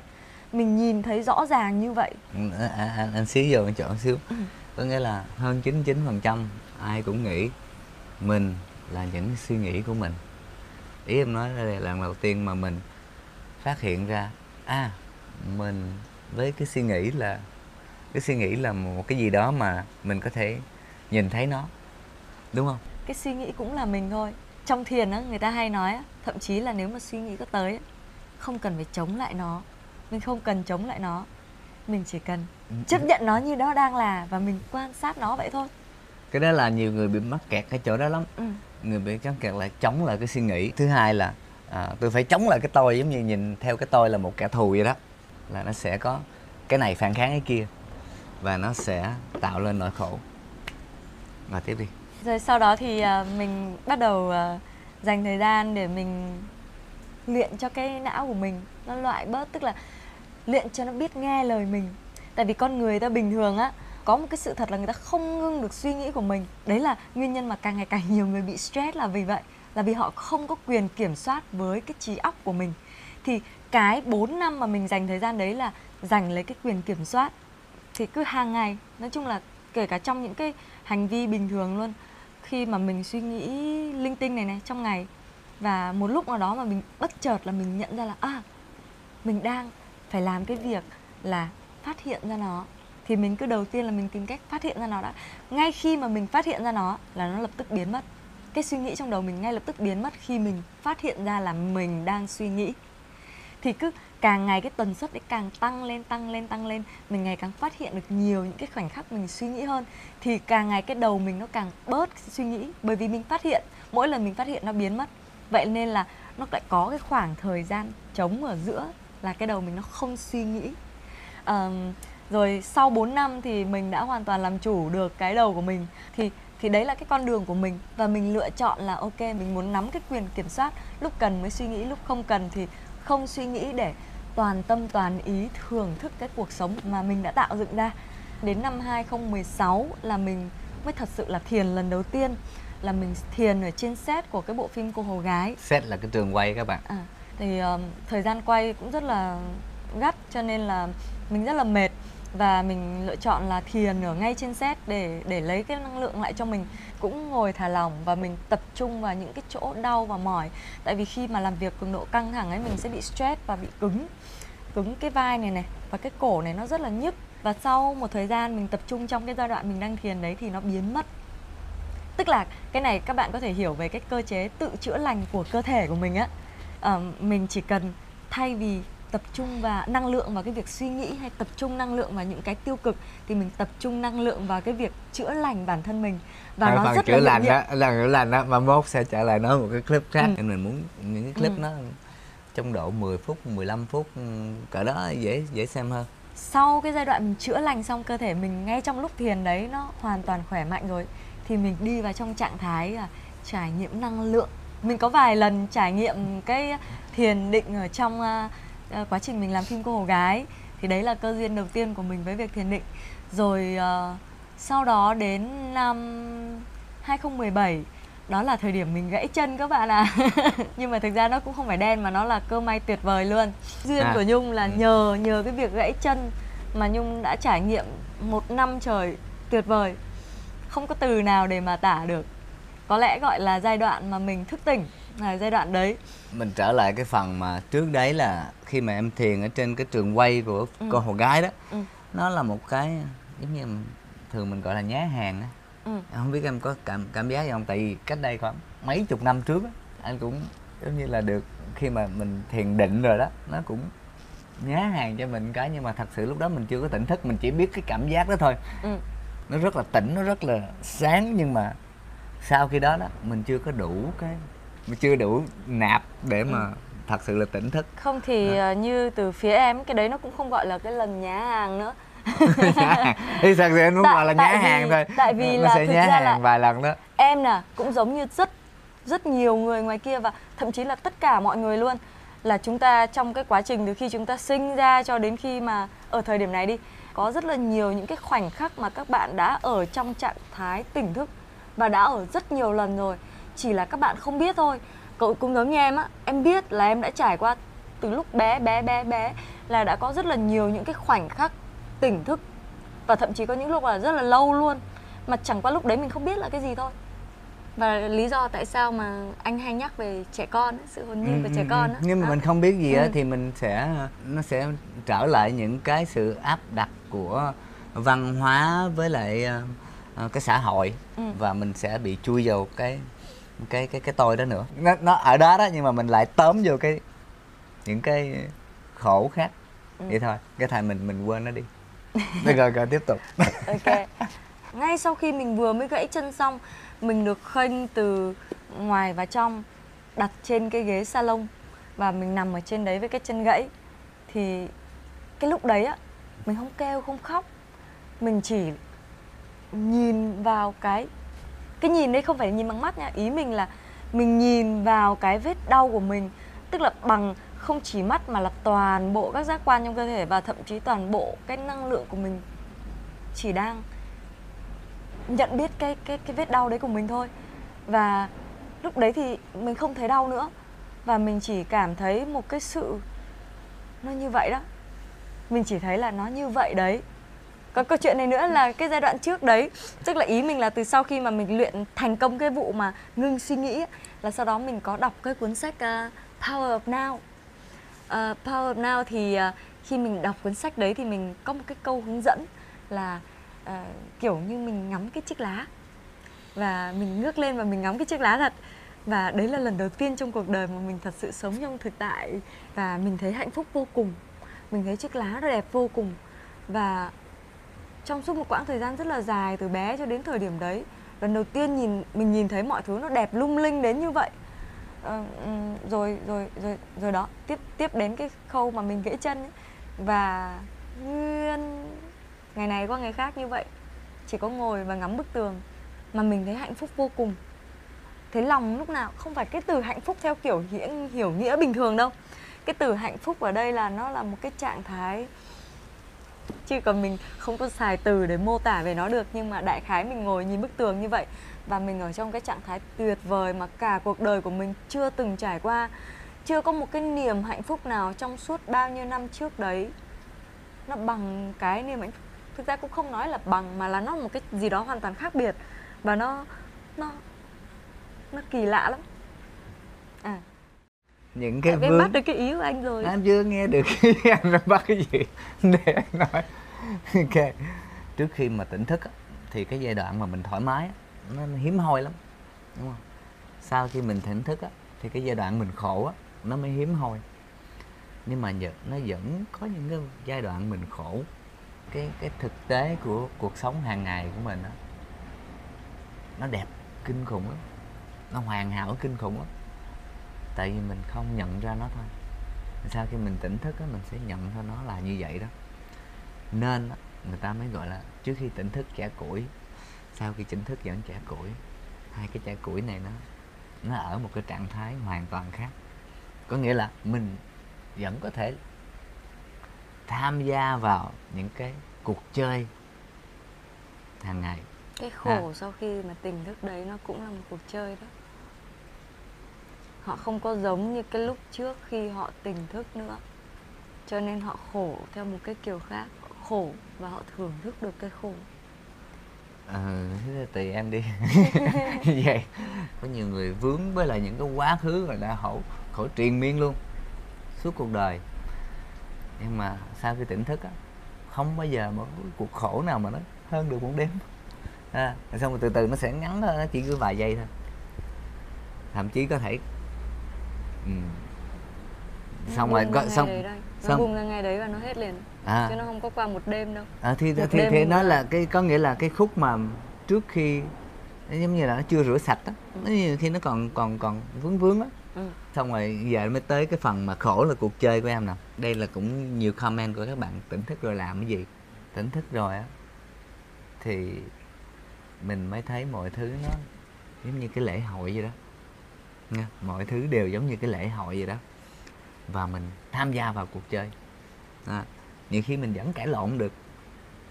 Mình nhìn thấy rõ ràng như vậy. Ừ, anh, anh, anh xí vô anh chọn xíu. Có nghĩa là hơn 99 phần trăm ai cũng nghĩ mình là những suy nghĩ của mình. Ý em nói đây là lần đầu tiên mà mình phát hiện ra à mình với cái suy nghĩ là cái suy nghĩ là một cái gì đó mà mình có thể nhìn thấy nó đúng không? Cái suy nghĩ cũng là mình thôi. Trong thiền á người ta hay nói á thậm chí là nếu mà suy nghĩ có tới á, không cần phải chống lại nó. Mình không cần chống lại nó. Mình chỉ cần chấp nhận nó như nó đang là và mình quan sát nó vậy thôi. Cái đó là nhiều người bị mắc kẹt cái chỗ đó lắm. Ừ. người bị mắc kẹt là chống lại cái suy nghĩ. Thứ hai là à, tôi phải chống lại cái tôi giống như nhìn theo cái tôi là một kẻ thù vậy đó là nó sẽ có cái này phản kháng cái kia và nó sẽ tạo lên nỗi khổ. Và tiếp đi rồi sau đó thì à, mình bắt đầu à, dành thời gian để mình luyện cho cái não của mình. Nó loại bớt tức là luyện cho nó biết nghe lời mình. Tại vì con người ta bình thường á có một cái sự thật là người ta không ngưng được suy nghĩ của mình. Đấy là nguyên nhân mà càng ngày càng nhiều người bị stress là vì vậy là vì họ không có quyền kiểm soát với cái trí óc của mình. Thì cái 4 năm mà mình dành thời gian đấy là dành lấy cái quyền kiểm soát. Thì cứ hàng ngày nói chung là kể cả trong những cái hành vi bình thường luôn khi mà mình suy nghĩ linh tinh này này, trong ngày. Và một lúc nào đó mà mình bất chợt là mình nhận ra là à mình đang phải làm cái việc là phát hiện ra nó. Thì mình cứ đầu tiên là mình tìm cách phát hiện ra nó đã. Ngay khi mà mình phát hiện ra nó là nó lập tức biến mất. Cái suy nghĩ trong đầu mình ngay lập tức biến mất khi mình phát hiện ra là mình đang suy nghĩ. Thì cứ càng ngày cái tần suất ấy càng tăng lên tăng lên tăng lên mình ngày càng phát hiện được nhiều những cái khoảnh khắc mình suy nghĩ hơn. Thì càng ngày cái đầu mình nó càng bớt suy nghĩ bởi vì mình phát hiện mỗi lần mình phát hiện nó biến mất. Vậy nên là nó lại có cái khoảng thời gian trống ở giữa là cái đầu mình nó không suy nghĩ. Um, rồi sau 4 năm thì mình đã hoàn toàn làm chủ được cái đầu của mình. Thì thì đấy là cái con đường của mình. Và mình lựa chọn là ok mình muốn nắm cái quyền kiểm soát. Lúc cần mới suy nghĩ lúc không cần thì không suy nghĩ để toàn tâm toàn ý thưởng thức cái cuộc sống mà mình đã tạo dựng ra. Đến năm 2016 là mình mới thật sự là thiền lần đầu tiên là mình thiền ở trên set của cái bộ phim cô hầu gái. Set là cái trường quay các bạn. À, thì um, thời gian quay cũng rất là gắt cho nên là mình rất là mệt và mình lựa chọn là thiền ở ngay trên set để để lấy cái năng lượng lại cho mình cũng ngồi thả lỏng và mình tập trung vào những cái chỗ đau và mỏi. Tại vì khi mà làm việc cường độ căng thẳng ấy mình sẽ bị stress và bị cứng cứng cái vai này này và cái cổ này nó rất là nhức. Và sau một thời gian mình tập trung trong cái giai đoạn mình đang thiền đấy thì nó biến mất. Tức là cái này các bạn có thể hiểu về cái cơ chế tự chữa lành của cơ thể của mình á. À, mình chỉ cần thay vì tập trung và năng lượng vào cái việc suy nghĩ hay tập trung năng lượng vào những cái tiêu cực thì mình tập trung năng lượng vào cái việc chữa lành bản thân mình. Và à, nó rất chữa là lành đó là chữa lành đó mà mốt sẽ trả lời nói một cái clip khác. Ừ. mình muốn những cái clip ừ. nó trong độ 10 phút 15 phút ừ, cỡ đó dễ dễ xem hơn. Sau cái giai đoạn mình chữa lành xong cơ thể mình ngay trong lúc thiền đấy nó hoàn toàn khỏe mạnh rồi thì mình đi vào trong trạng thái là trải nghiệm năng lượng. Mình có vài lần trải nghiệm cái thiền định ở trong uh, quá trình mình làm phim cô hầu gái thì đấy là cơ duyên đầu tiên của mình với việc thiền định rồi uh, sau đó đến năm 2017 đó là thời điểm mình gãy chân các bạn ạ à. nhưng mà thực ra nó cũng không phải đen mà nó là cơ may tuyệt vời luôn duyên à. của nhung là ừ. nhờ nhờ cái việc gãy chân mà nhung đã trải nghiệm một năm trời tuyệt vời không có từ nào để mà tả được có lẽ gọi là giai đoạn mà mình thức tỉnh là giai đoạn đấy mình trở lại cái phần mà trước đấy là khi mà em thiền ở trên cái trường quay của ừ. cô hầu gái đó ừ. nó là một cái giống như thường mình gọi là nhá hàng á ừ. không biết em có cảm cảm giác gì không tại vì cách đây khoảng mấy chục năm trước á anh cũng giống như là được khi mà mình thiền định rồi đó nó cũng nhá hàng cho mình cái nhưng mà thật sự lúc đó mình chưa có tỉnh thức mình chỉ biết cái cảm giác đó thôi ừ. nó rất là tỉnh nó rất là sáng nhưng mà sau khi đó đó mình chưa có đủ cái mình chưa đủ nạp để mà ừ. Thật sự là tỉnh thức. Không thì à. như từ phía em cái đấy nó cũng không gọi là cái lần nhá hàng nữa. Thì thật sự em muốn gọi là nhá hàng thôi. tại vì là sẽ nhá hàng là vài lần đó. em nè cũng giống như rất rất nhiều người ngoài kia và thậm chí là tất cả mọi người luôn là chúng ta trong cái quá trình từ khi chúng ta sinh ra cho đến khi mà ở thời điểm này đi có rất là nhiều những cái khoảnh khắc mà các bạn đã ở trong trạng thái tỉnh thức và đã ở rất nhiều lần rồi. Chỉ là các bạn không biết thôi cậu cũng giống như em á em biết là em đã trải qua từ lúc bé bé bé bé là đã có rất là nhiều những cái khoảnh khắc tỉnh thức và thậm chí có những lúc là rất là lâu luôn mà chẳng qua lúc đấy mình không biết là cái gì thôi và lý do tại sao mà anh hay nhắc về trẻ con sự hồn nhiên của trẻ ừ, ừ, con ừ. nhưng mà à. mình không biết gì á thì mình sẽ nó sẽ trở lại những cái sự áp đặt của văn hóa với lại uh, cái xã hội ừ. và mình sẽ bị chui vào cái cái cái cái tôi đó nữa. Nó, nó ở đó đó nhưng mà mình lại tóm vô cái những cái khổ khác. Ừ. vậy thôi cái thầy mình mình quên nó đi. Rồi rồi tiếp tục. Ok. Ngay sau khi mình vừa mới gãy chân xong mình được khênh từ ngoài và trong đặt trên cái ghế salon và mình nằm ở trên đấy với cái chân gãy. Thì cái lúc đấy á mình không kêu không khóc. Mình chỉ nhìn vào cái cái nhìn đấy không phải nhìn bằng mắt nha. Ý mình là mình nhìn vào cái vết đau của mình, tức là bằng không chỉ mắt mà là toàn bộ các giác quan trong cơ thể và thậm chí toàn bộ cái năng lượng của mình chỉ đang nhận biết cái cái cái vết đau đấy của mình thôi. Và lúc đấy thì mình không thấy đau nữa. Và mình chỉ cảm thấy một cái sự nó như vậy đó. Mình chỉ thấy là nó như vậy đấy có câu chuyện này nữa là cái giai đoạn trước đấy tức là ý mình là từ sau khi mà mình luyện thành công cái vụ mà ngưng suy nghĩ là sau đó mình có đọc cái cuốn sách uh, Power of Now. Uh, Power of Now thì uh, khi mình đọc cuốn sách đấy thì mình có một cái câu hướng dẫn là uh, kiểu như mình ngắm cái chiếc lá. Và mình ngước lên và mình ngắm cái chiếc lá thật. Và đấy là lần đầu tiên trong cuộc đời mà mình thật sự sống trong thực tại và mình thấy hạnh phúc vô cùng. Mình thấy chiếc lá nó đẹp vô cùng. Và trong suốt một quãng thời gian rất là dài từ bé cho đến thời điểm đấy lần đầu tiên nhìn mình nhìn thấy mọi thứ nó đẹp lung linh đến như vậy. Ờ, rồi rồi rồi rồi đó tiếp tiếp đến cái khâu mà mình gãy chân ấy. và nguyên ngày này qua ngày khác như vậy chỉ có ngồi và ngắm bức tường mà mình thấy hạnh phúc vô cùng. Thấy lòng lúc nào không phải cái từ hạnh phúc theo kiểu hiểu, hiểu nghĩa bình thường đâu. Cái từ hạnh phúc ở đây là nó là một cái trạng thái chứ còn mình không có xài từ để mô tả về nó được. Nhưng mà đại khái mình ngồi nhìn bức tường như vậy. Và mình ở trong cái trạng thái tuyệt vời mà cả cuộc đời của mình chưa từng trải qua. Chưa có một cái niềm hạnh phúc nào trong suốt bao nhiêu năm trước đấy. Nó bằng cái niềm hạnh phúc. Thực ra cũng không nói là bằng, mà là nó một cái gì đó hoàn toàn khác biệt. Và nó nó nó kỳ lạ lắm những cái vướng... em bắt được cái ý của anh rồi. Anh chưa nghe được anh đã bắt cái gì để anh nói. Ok. Trước khi mà tỉnh thức thì cái giai đoạn mà mình thoải mái nó hiếm hoi lắm đúng không? Sau khi mình tỉnh thức thì cái giai đoạn mình khổ nó mới hiếm hoi. Nhưng mà nó vẫn có những cái giai đoạn mình khổ. Cái cái thực tế của cuộc sống hàng ngày của mình đó, nó đẹp kinh khủng lắm. Nó hoàn hảo kinh khủng lắm tại vì mình không nhận ra nó thôi. Sau khi mình tỉnh thức á mình sẽ nhận ra nó là như vậy đó. Nên người ta mới gọi là trước khi tỉnh thức trẻ củi sau khi tỉnh thức vẫn trẻ củi. Hai cái trẻ củi này nó nó ở một cái trạng thái hoàn toàn khác. Có nghĩa là mình vẫn có thể tham gia vào những cái cuộc chơi hàng ngày. Cái khổ à. sau khi mà tỉnh thức đấy nó cũng là một cuộc chơi đó họ không có giống như cái lúc trước khi họ tỉnh thức nữa. Cho nên họ khổ theo một cái kiểu khác. Họ khổ và họ thưởng thức được cái khổ. Thế tùy em đi. Vậy có nhiều người vướng với lại những cái quá khứ rồi đã khổ khổ triền miên luôn suốt cuộc đời. Nhưng mà sau khi tỉnh thức á không bao giờ một cuộc khổ nào mà nó hơn được một đêm. À, xong rồi từ từ nó sẽ ngắn thôi nó chỉ cứ vài giây thôi. Thậm chí có thể ừ. xong rồi có xong nó xong bùng ra ngày đấy và nó hết liền. À. chứ nó không có qua một đêm đâu. À, thì một thì, thì nó là cái có nghĩa là cái khúc mà trước khi giống như là nó chưa rửa sạch á ừ. nó như khi nó còn còn còn vướng vướng á. Ừ. xong rồi giờ mới tới cái phần mà khổ là cuộc chơi của em nè. Đây là cũng nhiều comment của các bạn tỉnh thức rồi làm cái gì? Tỉnh thức rồi á. Thì mình mới thấy mọi thứ nó giống như cái lễ hội vậy đó Nha, mọi thứ đều giống như cái lễ hội vậy đó. Và mình tham gia vào cuộc chơi. À, nhiều khi mình vẫn cãi lộn được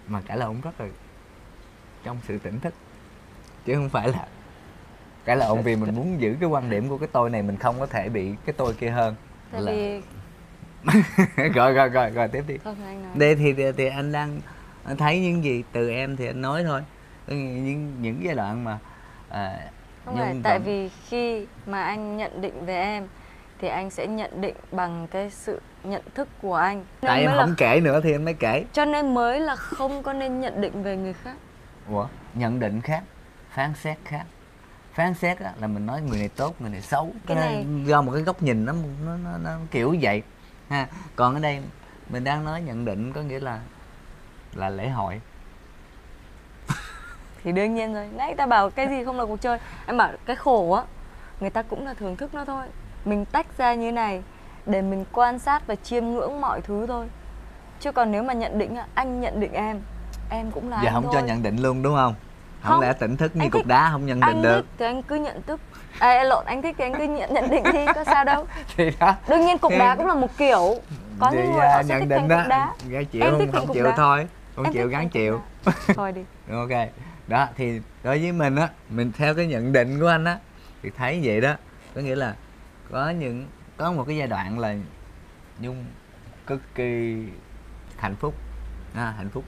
mà cãi lộn rất là trong sự tỉnh thức. Chứ không phải là cãi lộn vì mình muốn giữ cái quan điểm của cái tôi này mình không có thể bị cái tôi kia hơn. Tại là... vì rồi rồi rồi rồi tiếp đi. Đây thì, thì thì anh đang thấy những gì từ em thì anh nói thôi. Những những giai đoạn mà à, không phải tại vì khi mà anh nhận định về em thì anh sẽ nhận định bằng cái sự nhận thức của anh. Nên tại em không là... kể nữa thì anh mới kể. Cho nên mới là không có nên nhận định về người khác. Ủa nhận định khác phán xét khác. Phán xét á, là mình nói người này tốt người này xấu. Cái, cái này do một cái góc nhìn nó nó, nó nó kiểu vậy. Ha còn ở đây mình đang nói nhận định có nghĩa là là lễ hội thì đương nhiên rồi. Nãy ta bảo cái gì không là cuộc chơi. Em bảo cái khổ á người ta cũng là thưởng thức nó thôi. Mình tách ra như này để mình quan sát và chiêm ngưỡng mọi thứ thôi. Chứ còn nếu mà nhận định anh nhận định em em cũng là giờ anh không thôi. cho nhận định luôn đúng không? Không, không. lẽ tỉnh thức như cục đá không nhận định được? thì anh cứ nhận thức. À, lộn anh thích thì anh cứ nhận nhận định đi có sao đâu. Thì đó. Đương nhiên cục đá cũng là một kiểu. Có những người họ sẽ nhận thích định đó. cục đá. Gái chịu em không, không chịu đá. thôi. Không em chịu gắn chịu. Thôi đi. Ok đó thì đối với mình á mình theo cái nhận định của anh á thì thấy vậy đó. Có nghĩa là có những có một cái giai đoạn là nhung cực kỳ hạnh phúc. À, hạnh phúc.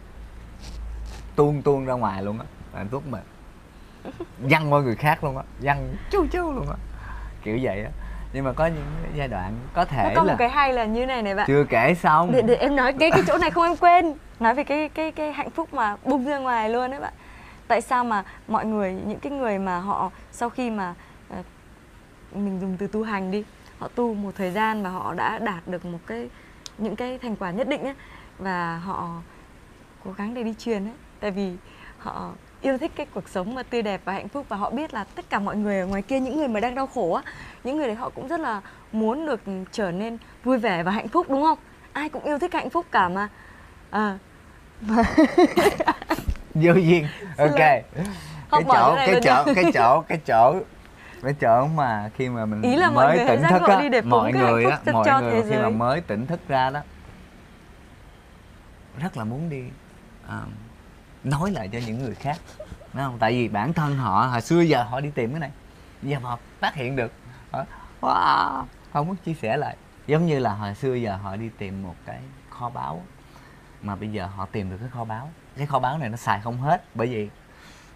Tuôn tuôn ra ngoài luôn á hạnh phúc mà. Văng qua người khác luôn á văng chú chú luôn á. Kiểu vậy á. Nhưng mà có những giai đoạn có thể nó có là một cái hay là như này này bạn. Chưa kể xong. Để, để em nói cái cái chỗ này không em quên. Nói về cái cái cái hạnh phúc mà bung ra ngoài luôn đấy bạn tại sao mà mọi người những cái người mà họ sau khi mà uh, mình dùng từ tu hành đi họ tu một thời gian và họ đã đạt được một cái những cái thành quả nhất định ấy và họ cố gắng để đi truyền ấy. Tại vì họ yêu thích cái cuộc sống mà tươi đẹp và hạnh phúc và họ biết là tất cả mọi người ở ngoài kia những người mà đang đau khổ á những người đấy họ cũng rất là muốn được trở nên vui vẻ và hạnh phúc đúng không? Ai cũng yêu thích hạnh phúc cả mà. À, vô duyên. Ok. cái chỗ cái này cái chỗ cái chỗ cái chỗ cái chỗ mà khi mà mình Ý là mới tỉnh thức á mọi người á mọi người khi mà mới tỉnh thức ra đó rất là muốn đi à, nói lại cho những người khác đúng không? Tại vì bản thân họ hồi xưa giờ họ đi tìm cái này giờ họ phát hiện được. Họ wow, không muốn chia sẻ lại. Giống như là hồi xưa giờ họ đi tìm một cái kho báu mà bây giờ họ tìm được cái kho báu cái kho báu này nó xài không hết. Bởi vì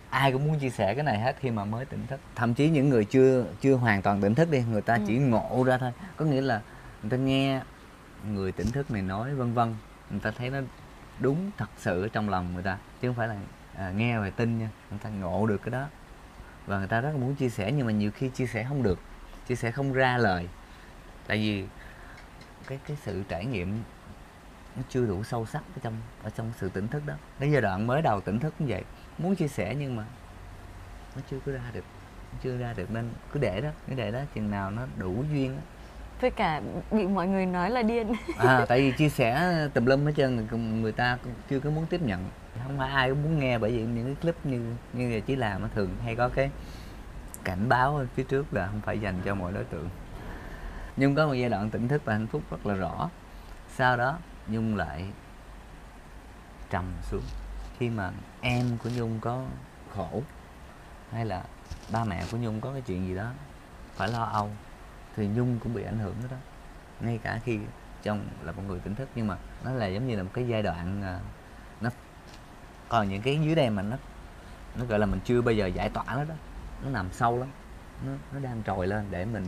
ai cũng muốn chia sẻ cái này hết khi mà mới tỉnh thức. Thậm chí những người chưa chưa hoàn toàn tỉnh thức đi người ta Ừ. chỉ ngộ ra thôi. Có nghĩa là người ta nghe người tỉnh thức này nói vân vân. Người ta thấy nó đúng thật sự ở trong lòng người ta chứ không phải là à, nghe và tin nha. Người ta ngộ được cái đó. Và người ta rất là muốn chia sẻ nhưng mà nhiều khi chia sẻ không được chia sẻ không ra lời. Tại vì cái cái sự trải nghiệm nó chưa đủ sâu sắc ở trong ở trong sự tỉnh thức đó. Đến giai đoạn mới đầu tỉnh thức cũng vậy. Muốn chia sẻ nhưng mà nó chưa có ra được chưa ra được nên cứ để đó cứ để đó chừng nào nó đủ duyên á. Với cả bị mọi người nói là điên. À tại vì chia sẻ tùm lum hết trơn người, người ta cũng chưa có muốn tiếp nhận. Không phải ai cũng muốn nghe bởi vì những cái clip như như là chỉ làm nó thường hay có cái cảnh báo ở phía trước là không phải dành cho mọi đối tượng. Nhung có một giai đoạn tỉnh thức và hạnh phúc rất là rõ. Sau đó nhung lại trầm xuống. Khi mà em của nhung có khổ hay là ba mẹ của nhung có cái chuyện gì đó phải lo âu thì nhung cũng bị ảnh hưởng đó, đó. Ngay cả khi trong là một người tỉnh thức nhưng mà nó là giống như là một cái giai đoạn à, nó còn những cái dưới đây mà nó nó gọi là mình chưa bao giờ giải tỏa nó đó nó nằm sâu lắm nó nó đang trồi lên để mình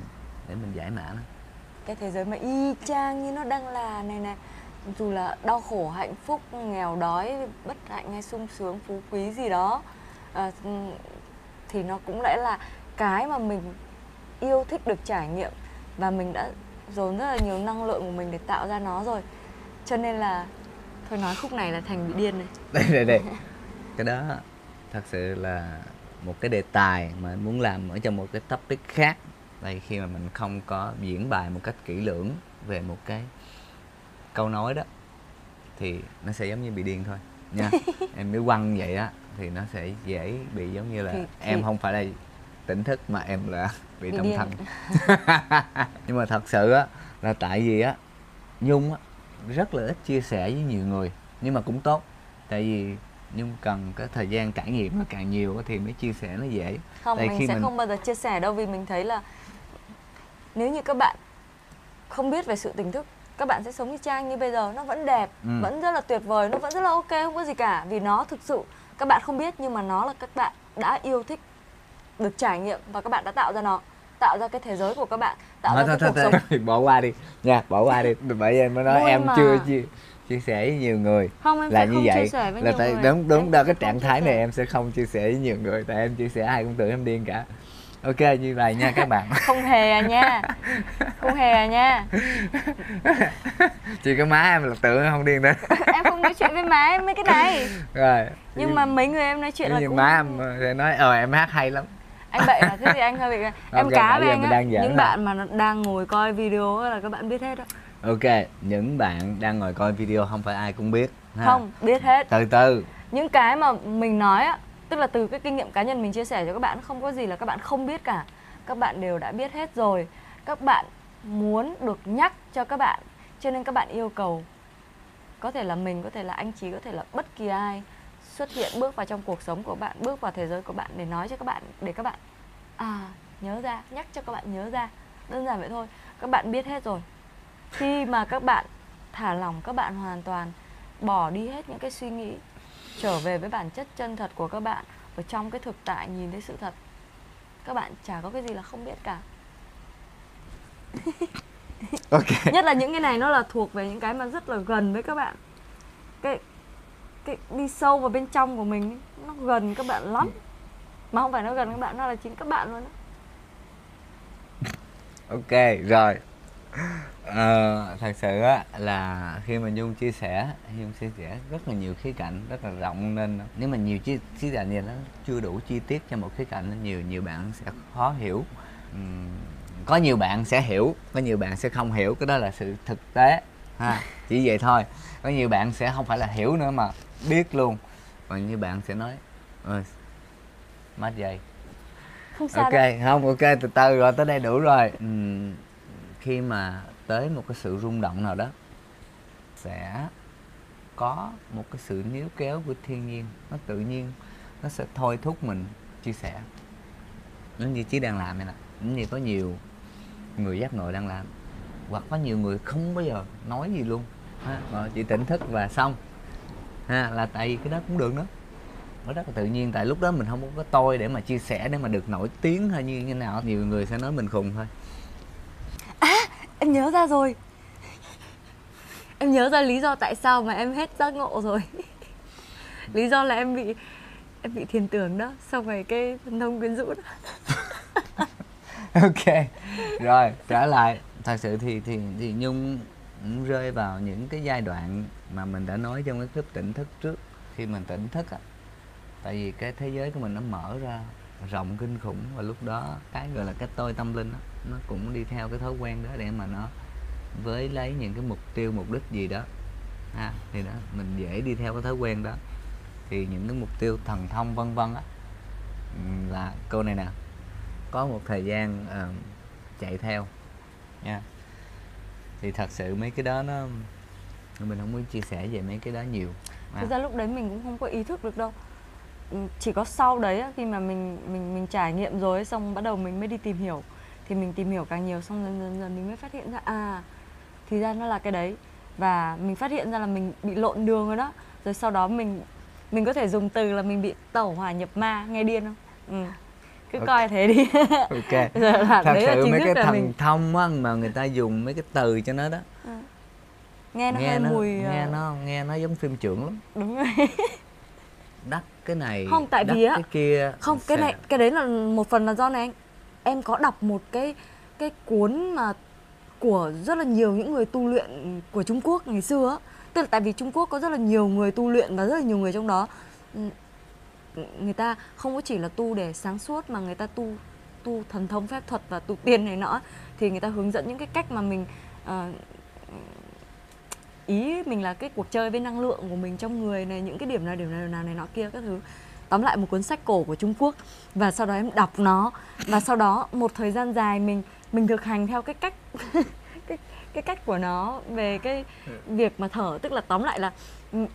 để mình giải mã nó. Cái thế giới mà y chang như nó đang là này nè dù là đau khổ hạnh phúc nghèo đói bất hạnh hay sung sướng phú quý gì đó à, thì nó cũng đã là cái mà mình yêu thích được trải nghiệm và mình đã dồn rất là nhiều năng lượng của mình để tạo ra nó rồi. Cho nên là thôi nói khúc này là thành bị điên này đây đây đây. Cái đó thật sự là một cái đề tài mà anh muốn làm ở trong một cái topic khác. Đây khi mà mình không có diễn bài một cách kỹ lưỡng về một cái câu nói đó thì nó sẽ giống như bị điên thôi nha. Em nếu quăng vậy á thì nó sẽ dễ bị giống như là Thì- em không phải là tỉnh thức mà em là bị Bị tâm điên. thần. Nhưng mà thật sự á là tại vì á nhung á rất là ít chia sẻ với nhiều người nhưng mà cũng tốt. Tại vì nhung cần cái thời gian trải nghiệm nó càng nhiều thì mới chia sẻ nó dễ. Không Tại mình sẽ mình- không bao giờ chia sẻ đâu vì mình thấy là nếu như các bạn không biết về sự tỉnh thức các bạn sẽ sống như trang như bây giờ nó vẫn đẹp Ừ. vẫn rất là tuyệt vời nó vẫn rất là ok không có gì cả. Vì nó thực sự các bạn không biết nhưng mà nó là các bạn đã yêu thích được trải nghiệm và các bạn đã tạo ra nó tạo ra cái thế giới của các bạn tạo thôi ra thôi cái thôi, cuộc thôi bỏ qua đi. Nha bỏ qua đi. Bởi vì em mới nói Vui em mà. chưa chia chia sẻ với nhiều người. Sống không em là như không vậy chia sẻ với là tại người. đúng đúng Em đó cái trạng thái này em sẽ không chia sẻ với nhiều người tại em chia sẻ ai cũng tưởng em điên cả ok như vậy nha các bạn. Không hề à nha. Không hề à nha. Chỉ có má em là tưởng không điên đó em không nói chuyện với má em mấy cái này. Rồi. Nhưng mà mấy người em nói chuyện là như cũng má em sẽ nói ờ em hát hay lắm. Anh bậy à thế thì anh hơi bị em Ok, cá với anh á những thôi. bạn mà đang ngồi coi video là các bạn biết hết á. Ok những bạn đang ngồi coi video không phải ai cũng biết ha. không biết hết. Từ từ. Những cái mà mình nói á tức là từ cái kinh nghiệm cá nhân mình chia sẻ cho các bạn, không có gì là các bạn không biết cả. Các bạn đều đã biết hết rồi. Các bạn muốn được nhắc cho các bạn, cho nên các bạn yêu cầu. Có thể là mình, có thể là anh chí, có thể là bất kỳ ai xuất hiện, bước vào trong cuộc sống của bạn, bước vào thế giới của bạn để nói cho các bạn, để các bạn à nhớ ra, nhắc cho các bạn nhớ ra. Đơn giản vậy thôi. Các bạn biết hết rồi. Khi mà các bạn thả lỏng, các bạn hoàn toàn bỏ đi hết những cái suy nghĩ trở về với bản chất chân thật của các bạn. Ở trong cái thực tại nhìn thấy sự thật các bạn chả có cái gì là không biết cả. Ok. Nhất là những cái này nó là thuộc về những cái mà rất là gần với các bạn. Cái cái đi sâu vào bên trong của mình nó gần các bạn lắm. Mà không phải nó gần các bạn nó là chính các bạn luôn đó. ok rồi ờ, thật sự á là khi mà nhung chia sẻ nhung chia sẻ rất là nhiều khía cạnh rất là rộng nên nếu mà nhiều chi khía cạnh gì nó chưa đủ chi tiết cho một khía cạnh nên nhiều nhiều bạn sẽ khó hiểu. Ừm, có nhiều bạn sẽ hiểu có nhiều bạn sẽ không hiểu cái đó là sự thực tế ha chỉ vậy thôi. Có nhiều bạn sẽ không phải là hiểu nữa mà biết luôn. Còn như bạn sẽ nói ơi mất dây không sao ok đâu. không ok từ từ rồi tới đây đủ rồi. Ừm, khi mà tới một cái sự rung động nào đó, sẽ có một cái sự níu kéo của thiên nhiên. Nó tự nhiên, nó sẽ thôi thúc mình chia sẻ. Giống như chí đang làm này nè giống như có nhiều người giác ngộ đang làm. Hoặc có nhiều người không bao giờ nói gì luôn. Ha, mà chỉ tỉnh thức và xong. Ha, là tại vì cái đó cũng được nữa. Nó rất là tự nhiên, tại lúc đó mình không có tôi để mà chia sẻ, để mà được nổi tiếng hay như thế nào. Nhiều người sẽ nói mình khùng thôi. À, em nhớ ra rồi. Em nhớ ra lý do tại sao mà em hết giác ngộ rồi. Lý do là em bị em bị thiền tưởng đó, xong rồi cái thần thông quyến rũ đó. Ok, rồi, trở lại. Thật sự thì thì thì nhung cũng rơi vào những cái giai đoạn mà mình đã nói trong cái clip tỉnh thức trước. Khi mình tỉnh thức á, tại vì cái thế giới của mình nó mở ra rộng kinh khủng và lúc đó cái gọi là cái tôi tâm linh á nó cũng đi theo cái thói quen đó để mà nó với lấy những cái mục tiêu mục đích gì đó. Ha thì đó mình dễ đi theo cái thói quen đó. Thì những cái mục tiêu thần thông vân vân á là cô này nè. Có một thời gian uh, chạy theo nha. Thì thật sự mấy cái đó nó mình không muốn chia sẻ về mấy cái đó nhiều à, thực ra lúc đấy mình cũng không có ý thức được đâu. Chỉ có sau đấy khi mà mình mình mình trải nghiệm rồi xong bắt đầu mình mới đi tìm hiểu thì mình tìm hiểu càng nhiều xong dần dần dần mình mới phát hiện ra à thì ra nó là cái đấy. Và mình phát hiện ra là mình bị lộn đường rồi đó. Rồi sau đó mình mình có thể dùng từ là mình bị tẩu hỏa nhập ma nghe điên không? Ừ. cứ Ok. coi thế đi. Ok. Giờ là thật đấy là sự chính mấy cái là thần mình thông á mà người ta dùng mấy cái từ cho nó đó. Nghe nó nghe hơi nó mùi nghe ờ, nó nghe nó giống phim trưởng lắm. Đúng rồi. Đắt cái này Không, tại vì á- cái kia không cái sẽ- này cái đấy là một phần là do này anh em có đọc một cái cái cuốn mà của rất là nhiều những người tu luyện của Trung Quốc ngày xưa á. Tức là tại vì Trung Quốc có rất là nhiều người tu luyện và rất là nhiều người trong đó. Người ta không có chỉ là tu để sáng suốt mà người ta tu tu thần thông phép thuật và tu tiên này nọ thì người ta hướng dẫn những cái cách mà mình uh, ý mình là cái cuộc chơi với năng lượng của mình trong người này những cái điểm nào điểm nào điểm nào này nọ kia các thứ tóm lại một cuốn sách cổ của Trung Quốc và sau đó em đọc nó. Và sau đó một thời gian dài mình mình thực hành theo cái cách cái cái cách của nó về cái việc mà thở. Tức là tóm lại là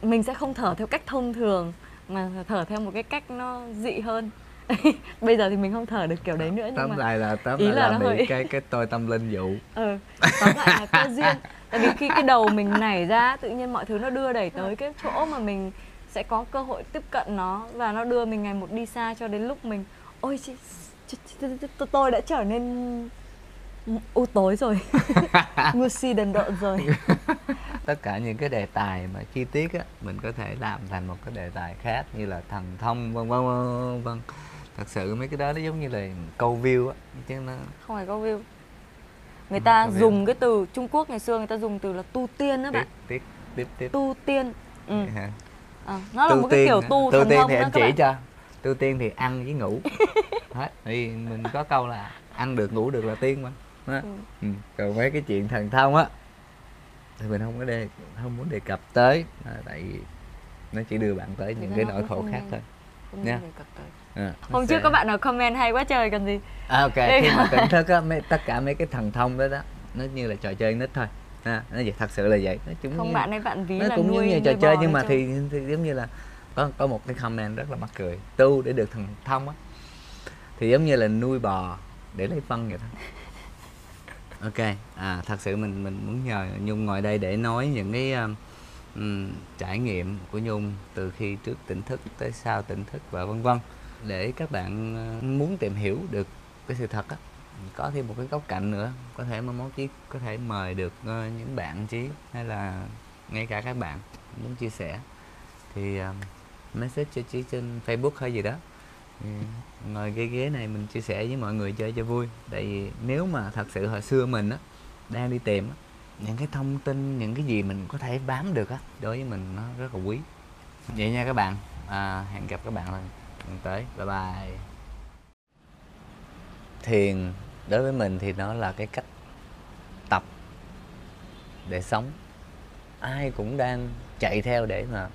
mình sẽ không thở theo cách thông thường mà thở theo một cái cách nó dị hơn. Bây giờ thì mình không thở được kiểu đấy nữa nhưng tóm mà lại là tóm ý lại là là, bị hơi- cái cái tôi tâm linh dụ. Ừ tóm lại là cơ duyên. Tại vì khi cái đầu mình nảy ra tự nhiên mọi thứ nó đưa đẩy tới cái chỗ mà mình sẽ có cơ hội tiếp cận nó và nó đưa mình ngày một đi xa cho đến lúc mình ôi chị, chị, chị, chị, tôi đã trở nên u tối rồi ngu si đần độn rồi tất cả những cái đề tài mà chi tiết á mình có thể làm thành một cái đề tài khác như là thần thông vân vân vân vân thật sự mấy cái đó nó giống như là câu view á chứ nó không phải có view người ta có view. dùng cái từ Trung Quốc ngày xưa người ta dùng từ là tu tiên đó bạn tiếp tiếp tiếp tu tiên ừ. Ha. À, nó là một cái kiểu tu tu tiên thì anh chỉ bạn. cho tu tiên thì ăn với ngủ hết thì mình có câu là ăn được ngủ được là tiên mà Đó. Ừ. Ừ. còn mấy cái chuyện thần thông á thì mình không có đề không muốn đề cập tới à, tại vì nó chỉ đưa bạn tới những cái nỗi khổ khác thôi Nha. à, hôm sẽ- trước các bạn nào comment hay quá trời còn gì à, ok khi mà tỉnh thức á mấy, tất cả mấy cái thần thông đó đó nó như là trò chơi nít thôi à, nó vậy thật sự là vậy. Nó chúng không như, bạn ấy bạn ví nó là cũng nuôi như trò chơi nhưng mà chứ. thì, thì giống như là có có một cái comment rất là mắc cười. Tu để được thần thông á. Thì giống như là nuôi bò để lấy phân vậy thôi. Ok à thật sự mình mình muốn nhờ nhung ngồi đây để nói những cái um, trải nghiệm của nhung từ khi trước tỉnh thức tới sau tỉnh thức và vân vân. Để các bạn muốn tìm hiểu được cái sự thật á có thêm một cái góc cạnh nữa có thể mà mốt chí có thể mời được uh, những bạn chí hay là ngay cả các bạn muốn chia sẻ. Thì uh, message cho chí trên facebook hay gì đó. Ừ, ngồi cái ghế này mình chia sẻ với mọi người chơi cho vui. Tại vì nếu mà thật sự hồi xưa mình á đang đi tìm á những cái thông tin những cái gì mình có thể bám được á đối với mình nó rất là quý. Vậy nha các bạn. À, hẹn gặp các bạn lần tới. Bye bye. Thiền đối với mình thì nó là cái cách tập để sống. Ai cũng đang chạy theo để mà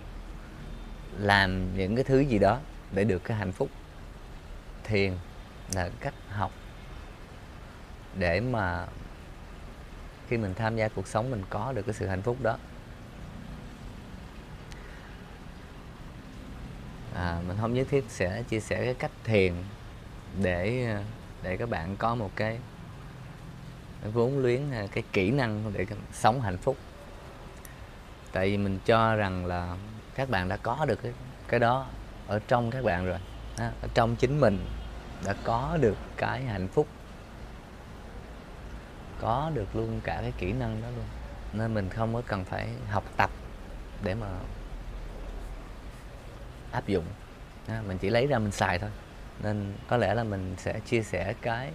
làm những cái thứ gì đó để được cái hạnh phúc. Thiền là cách học để mà khi mình tham gia cuộc sống mình có được cái sự hạnh phúc đó. À, mình không nhất thiết sẽ chia sẻ cái cách thiền để để các bạn có một cái, vốn luyến à, cái kỹ năng để sống hạnh phúc. Tại vì mình cho rằng là các bạn đã có được cái cái đó ở trong các bạn rồi ở trong chính mình đã có được cái hạnh phúc. Có được luôn cả cái kỹ năng đó luôn. Nên mình không có cần phải học tập để mà áp dụng. Mình chỉ lấy ra mình xài thôi nên có lẽ là mình sẽ chia sẻ cái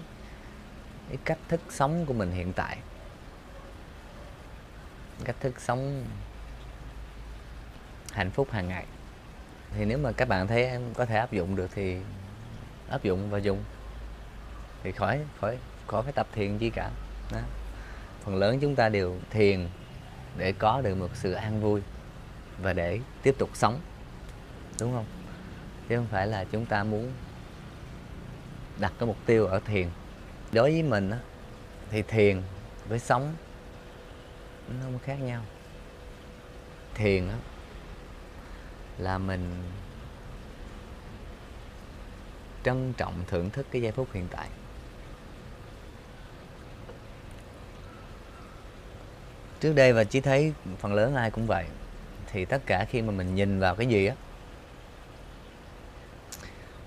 cái cách thức sống của mình hiện tại. Cách thức sống hạnh phúc hàng ngày. Thì nếu mà các bạn thấy em có thể áp dụng được thì áp dụng và dùng. Thì khỏi khỏi khỏi phải tập thiền chi cả. Đó. phần lớn chúng ta đều thiền để có được một sự an vui và để tiếp tục sống. Đúng không? Chứ không phải là chúng ta muốn đặt cái mục tiêu ở thiền. Đối với mình á, thì thiền với sống nó không khác nhau. Thiền á, là mình trân trọng thưởng thức cái giây phút hiện tại. Trước đây và chỉ thấy phần lớn ai cũng vậy thì tất cả khi mà mình nhìn vào cái gì á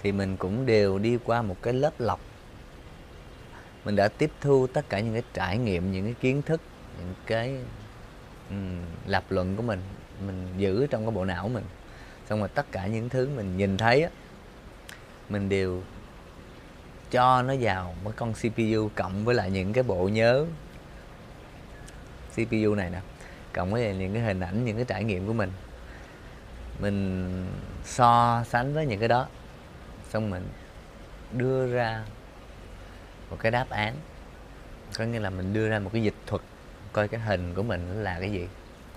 thì mình cũng đều đi qua một cái lớp lọc. Mình đã tiếp thu tất cả những cái trải nghiệm những cái kiến thức những cái um, lập luận của mình mình giữ trong cái bộ não của mình. Xong rồi tất cả những thứ mình nhìn thấy á mình đều cho nó vào một con CPU cộng với lại những cái bộ nhớ CPU này nè cộng với những cái hình ảnh những cái trải nghiệm của mình. Mình so sánh với những cái đó xong mình đưa ra một cái đáp án. Có nghĩa là mình đưa ra một cái dịch thuật, coi cái hình của mình nó là cái gì,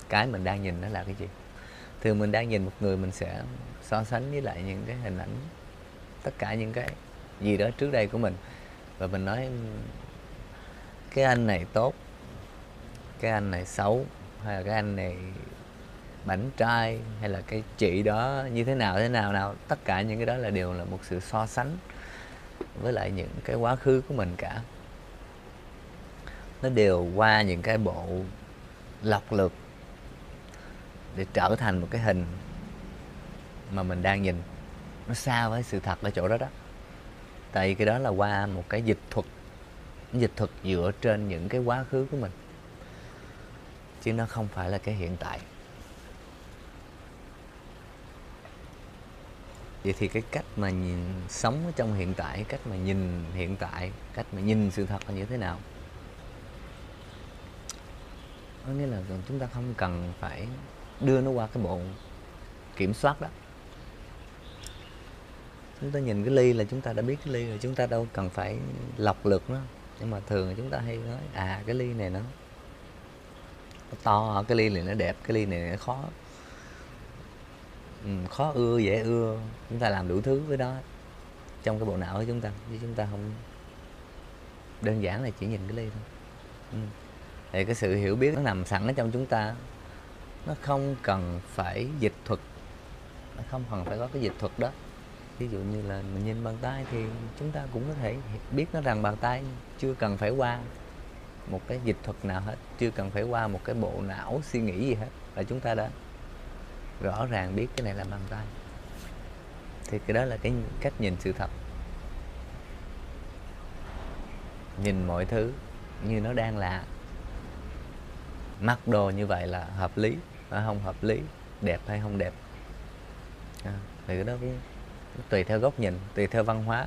cái mình đang nhìn nó là cái gì. Thường mình đang nhìn một người, mình sẽ so sánh với lại những cái hình ảnh, tất cả những cái gì đó trước đây của mình. Và mình nói, cái anh này tốt, cái anh này xấu, hay là cái anh này bảnh trai hay là cái chị đó như thế nào thế nào nào. Tất cả những cái đó là đều là một sự so sánh với lại những cái quá khứ của mình cả. Nó đều qua những cái bộ lọc lược để trở thành một cái hình mà mình đang nhìn. Nó xa với sự thật ở chỗ đó đó. Tại vì cái đó là qua một cái dịch thuật dịch thuật dựa trên những cái quá khứ của mình. Chứ nó không phải là cái hiện tại. Vậy thì cái cách mà nhìn sống ở trong hiện tại cách mà nhìn hiện tại cách mà nhìn sự thật là như thế nào? Có nghĩa là chúng ta không cần phải đưa nó qua cái bộ kiểm soát đó. Chúng ta nhìn cái ly là chúng ta đã biết cái ly rồi chúng ta đâu cần phải lọc lược nó. Nhưng mà thường chúng ta hay nói à cái ly này nó, nó to cái ly này nó đẹp cái ly này nó khó. Ừ, khó ưa, dễ ưa. Chúng ta làm đủ thứ với đó. Trong cái bộ não của chúng ta, chứ chúng ta không đơn giản là chỉ nhìn cái ly thôi. Ừ. thì cái sự hiểu biết nó nằm sẵn ở trong chúng ta, nó không cần phải dịch thuật. Nó không cần phải có cái dịch thuật đó. Ví dụ như là mình nhìn bàn tay thì chúng ta cũng có thể biết nó rằng bàn tay chưa cần phải qua một cái dịch thuật nào hết, chưa cần phải qua một cái bộ não suy nghĩ gì hết. Là chúng ta đã rõ ràng biết cái này là bàn tay. Thì cái đó là cái cách nhìn sự thật. Nhìn mọi thứ như nó đang là mặc đồ như vậy là hợp lý hay không hợp lý đẹp hay không đẹp. À, thì cái đó cũng tùy theo góc nhìn tùy theo văn hóa.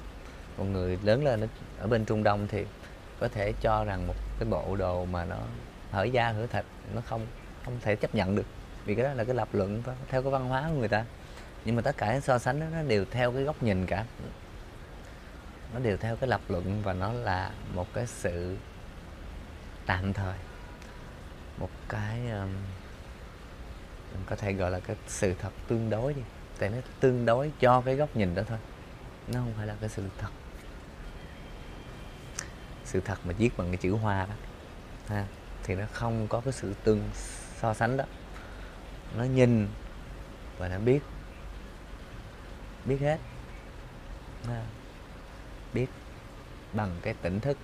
Một người lớn lên ở bên trung đông thì có thể cho rằng một cái bộ đồ mà nó hở da hở thịt nó không không thể chấp nhận được vì cái đó là cái lập luận theo cái văn hóa của người ta. Nhưng mà tất cả so sánh đó, nó đều theo cái góc nhìn cả. Nó đều theo cái lập luận và nó là một cái sự tạm thời. Một cái um, mình có thể gọi là cái sự thật tương đối đi. Tại nó tương đối cho cái góc nhìn đó thôi. Nó không phải là cái sự thật. Sự thật mà viết bằng cái chữ hoa đó ha, thì nó không có cái sự tương so sánh đó nó nhìn và nó biết. Biết hết. À, biết bằng cái tỉnh thức.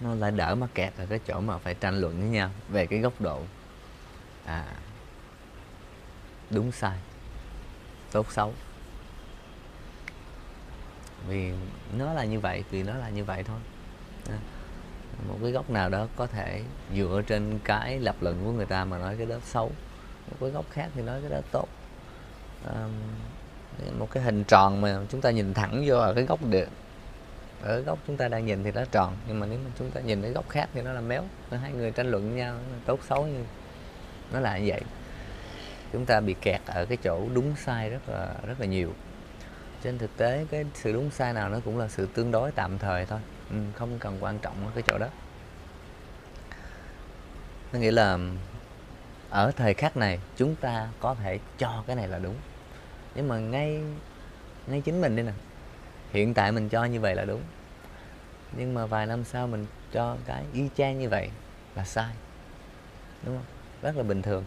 Nó lại đỡ mắc kẹt ở cái chỗ mà phải tranh luận với nhau về cái góc độ à đúng sai tốt xấu. Vì nó là như vậy vì nó là như vậy thôi một cái góc nào đó có thể dựa trên cái lập luận của người ta mà nói cái đó xấu. Một cái góc khác thì nói cái đó tốt. À, một cái hình tròn mà chúng ta nhìn thẳng vô ở cái góc địa ở góc chúng ta đang nhìn thì nó tròn nhưng mà nếu mà chúng ta nhìn cái góc khác thì nó là méo. Hai người tranh luận với nhau tốt xấu như nó là như vậy. Chúng ta bị kẹt ở cái chỗ đúng sai rất là rất là nhiều. Trên thực tế cái sự đúng sai nào nó cũng là sự tương đối tạm thời thôi ừ, không cần quan trọng ở cái chỗ đó. Nó nghĩa là ở thời khắc này chúng ta có thể cho cái này là đúng. Nhưng mà ngay ngay chính mình đi nè. Hiện tại mình cho như vậy là đúng. Nhưng mà vài năm sau mình cho cái y chang như vậy là sai. Đúng không? Rất là bình thường.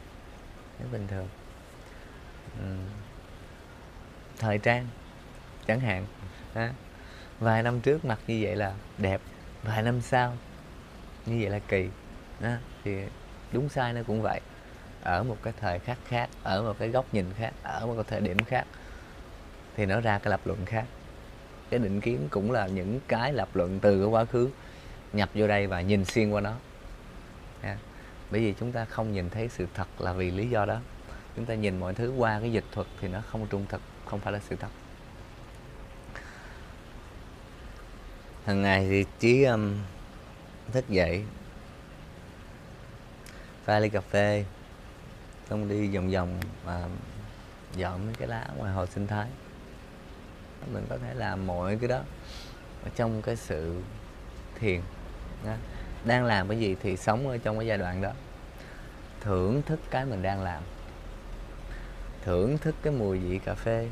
Rất bình thường. Ừ. thời trang chẳng hạn. Ha vài năm trước mặc như vậy là đẹp vài năm sau như vậy là kỳ. Ha. thì đúng sai nó cũng vậy. Ở một cái thời khắc khác ở một cái góc nhìn khác ở một cái thời điểm khác thì nó ra cái lập luận khác. Cái định kiến cũng là những cái lập luận từ cái quá khứ nhập vô đây và nhìn xuyên qua nó. À, bởi vì chúng ta không nhìn thấy sự thật là vì lý do đó. Chúng ta nhìn mọi thứ qua cái dịch thuật thì nó không trung thực không phải là sự thật. Hàng ngày thì trí um, thức dậy pha ly cà phê xong đi vòng vòng và dọn mấy cái lá ngoài hồ sinh thái. Mình có thể làm mọi cái đó ở trong cái sự thiền đang làm cái gì thì sống ở trong cái giai đoạn đó. Thưởng thức cái mình đang làm. Thưởng thức cái mùi vị cà phê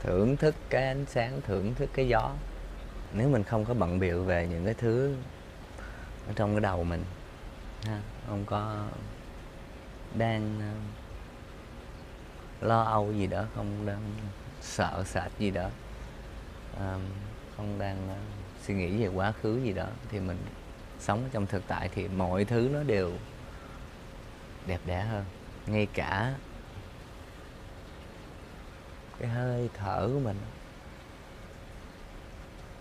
thưởng thức cái ánh sáng thưởng thức cái gió. Nếu mình không có bận biệu về những cái thứ ở trong cái đầu mình ha không có đang ờ, lo âu gì đó không đang sợ sệt gì đó ờ, không đang uh, suy nghĩ về quá khứ gì đó thì mình sống trong thực tại thì mọi thứ nó đều đẹp đẽ hơn. Ngay cả cái hơi thở của mình.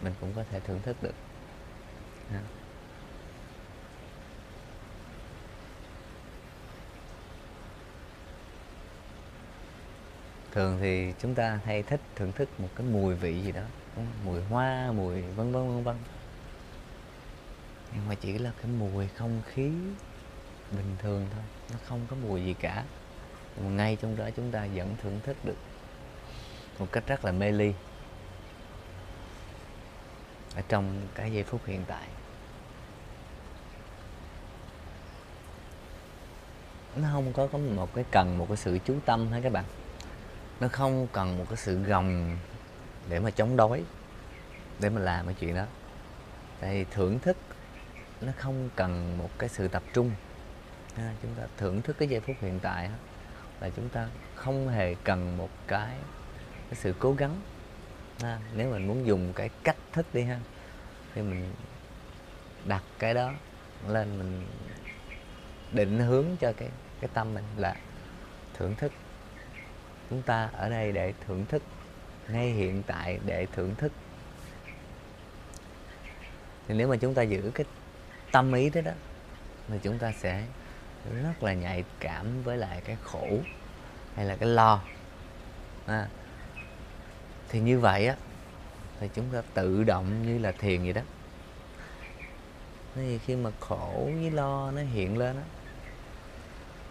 Mình cũng có thể thưởng thức được. Thường thì chúng ta hay thích thưởng thức một cái mùi vị gì đó mùi hoa, mùi vân vân vân vân. Nhưng mà chỉ là cái mùi không khí bình thường thôi, nó không có mùi gì cả. Mà ngay trong đó chúng ta vẫn thưởng thức được một cách rất là mê ly ở trong cái giây phút hiện tại. Nó không có có một cái cần một cái sự chú tâm hay các bạn? Nó không cần một cái sự gồng để mà chống đối để mà làm cái chuyện đó. Tại thưởng thức nó không cần một cái sự tập trung. Ha, chúng ta thưởng thức cái giây phút hiện tại là chúng ta không hề cần một cái, cái sự cố gắng. Ha. nếu mình muốn dùng cái cách thức đi ha thì mình đặt cái đó lên mình định hướng cho cái cái tâm mình là thưởng thức. Chúng ta ở đây để thưởng thức ngay hiện tại để thưởng thức. Thì nếu mà chúng ta giữ cái tâm ý đó đó thì chúng ta sẽ rất là nhạy cảm với lại cái khổ hay là cái lo. À, thì như vậy á, thì chúng ta tự động như là thiền vậy đó. Thì khi mà khổ với lo nó hiện lên á,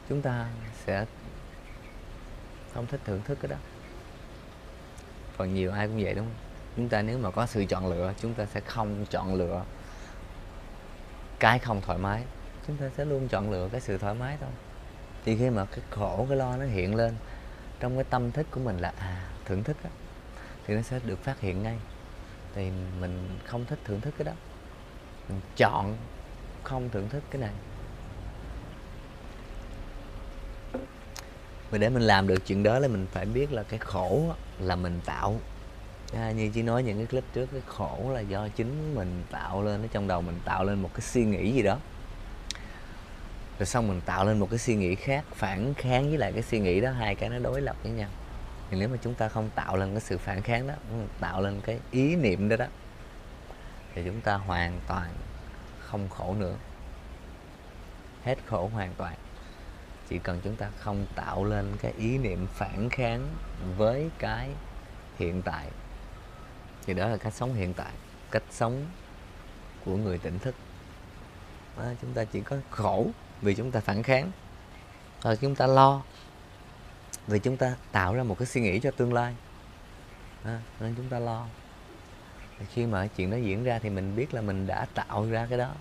chúng ta sẽ không thích thưởng thức cái đó. Còn nhiều ai cũng vậy đúng không? Chúng ta nếu mà có sự chọn lựa, chúng ta sẽ không chọn lựa cái không thoải mái. Chúng ta sẽ luôn chọn lựa cái sự thoải mái thôi. Thì khi mà cái khổ, cái lo nó hiện lên, trong cái tâm thức của mình là à thưởng thức á thì nó sẽ được phát hiện ngay. Thì mình không thích thưởng thức cái đó. Mình chọn không thưởng thức cái này. Mà để mình làm được chuyện đó là mình phải biết là cái khổ là mình tạo. À, như chị nói những cái clip trước cái khổ là do chính mình tạo lên ở trong đầu mình tạo lên một cái suy nghĩ gì đó. Rồi xong mình tạo lên một cái suy nghĩ khác phản kháng với lại cái suy nghĩ đó hai cái nó đối lập với nhau thì nếu mà chúng ta không tạo lên cái sự phản kháng đó tạo lên cái ý niệm đó đó thì chúng ta hoàn toàn không khổ nữa. Hết khổ hoàn toàn. Chỉ cần chúng ta không tạo lên cái ý niệm phản kháng với cái hiện tại. Thì đó là cách sống hiện tại cách sống của người tỉnh thức. À, chúng ta chỉ có khổ vì chúng ta phản kháng. Rồi chúng ta lo vì chúng ta tạo ra một cái suy nghĩ cho tương lai. À, nên chúng ta lo. Khi mà chuyện đó diễn ra thì mình biết là mình đã tạo ra cái đó.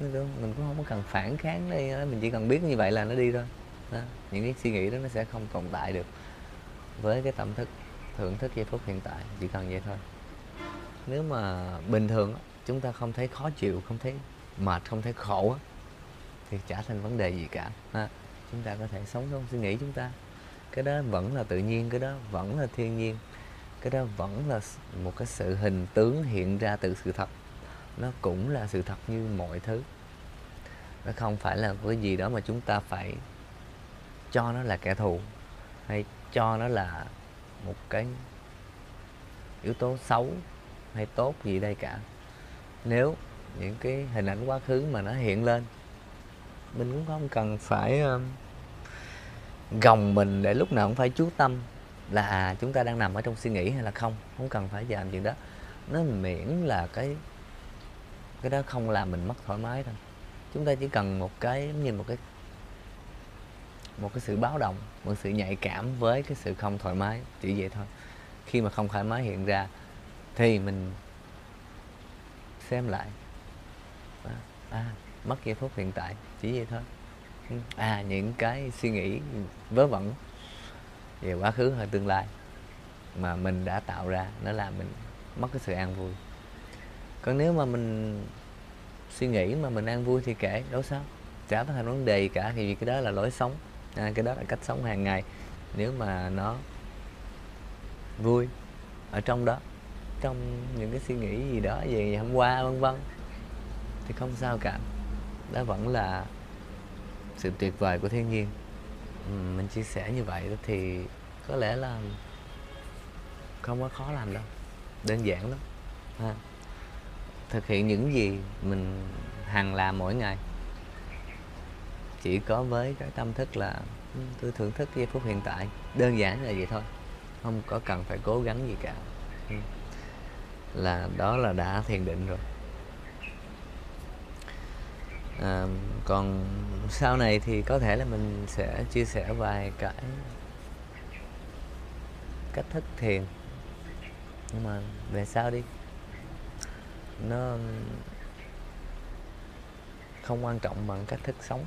Đúng mình cũng không có cần phản kháng đây mình chỉ cần biết như vậy là nó đi thôi. Đó. những cái suy nghĩ đó nó sẽ không tồn tại được với cái tâm thức thưởng thức giây phút hiện tại chỉ cần vậy thôi. Nếu mà bình thường chúng ta không thấy khó chịu không thấy mệt không thấy khổ thì chả thành vấn đề gì cả. Ha chúng ta có thể sống trong suy nghĩ chúng ta. Cái đó vẫn là tự nhiên cái đó vẫn là thiên nhiên. Cái đó vẫn là một cái sự hình tướng hiện ra từ sự thật. Nó cũng là sự thật như mọi thứ. Nó không phải là cái gì đó mà chúng ta phải cho nó là kẻ thù hay cho nó là một cái yếu tố xấu hay tốt gì đây cả. Nếu những cái hình ảnh quá khứ mà nó hiện lên mình cũng không cần phải uh, gồng mình để lúc nào cũng phải chú tâm là à, chúng ta đang nằm ở trong suy nghĩ hay là không? Không cần phải làm chuyện đó. Nó miễn là cái cái đó không làm mình mất thoải mái thôi chúng ta chỉ cần một cái như một cái một cái sự báo động một sự nhạy cảm với cái sự không thoải mái chỉ vậy thôi. Khi mà không thoải mái hiện ra thì mình xem lại. À mất giây phút hiện tại chỉ vậy thôi à những cái suy nghĩ vớ vẩn về quá khứ hay tương lai mà mình đã tạo ra nó làm mình mất cái sự an vui. Còn nếu mà mình suy nghĩ mà mình an vui thì kệ đâu sao? Chả có thành vấn đề gì cả thì cái đó là lối sống. À, cái đó là cách sống hàng ngày. Nếu mà nó vui ở trong đó trong những cái suy nghĩ gì đó về ngày hôm qua vân vân thì không sao cả. Đó vẫn là sự tuyệt vời của thiên nhiên. Ừ, mình chia sẻ như vậy thì có lẽ là không có khó làm đâu, đơn giản lắm, ha. thực hiện những gì mình hằng làm mỗi ngày, chỉ có với cái tâm thức là ừ, tôi thưởng thức giây phút hiện tại, đơn giản là vậy thôi, không có cần phải cố gắng gì cả. Ừ, là đó là đã thiền định rồi à, còn sau này thì có thể là mình sẽ chia sẻ vài cái cách thức thiền. Nhưng mà về sau đi nó không quan trọng bằng cách thức sống.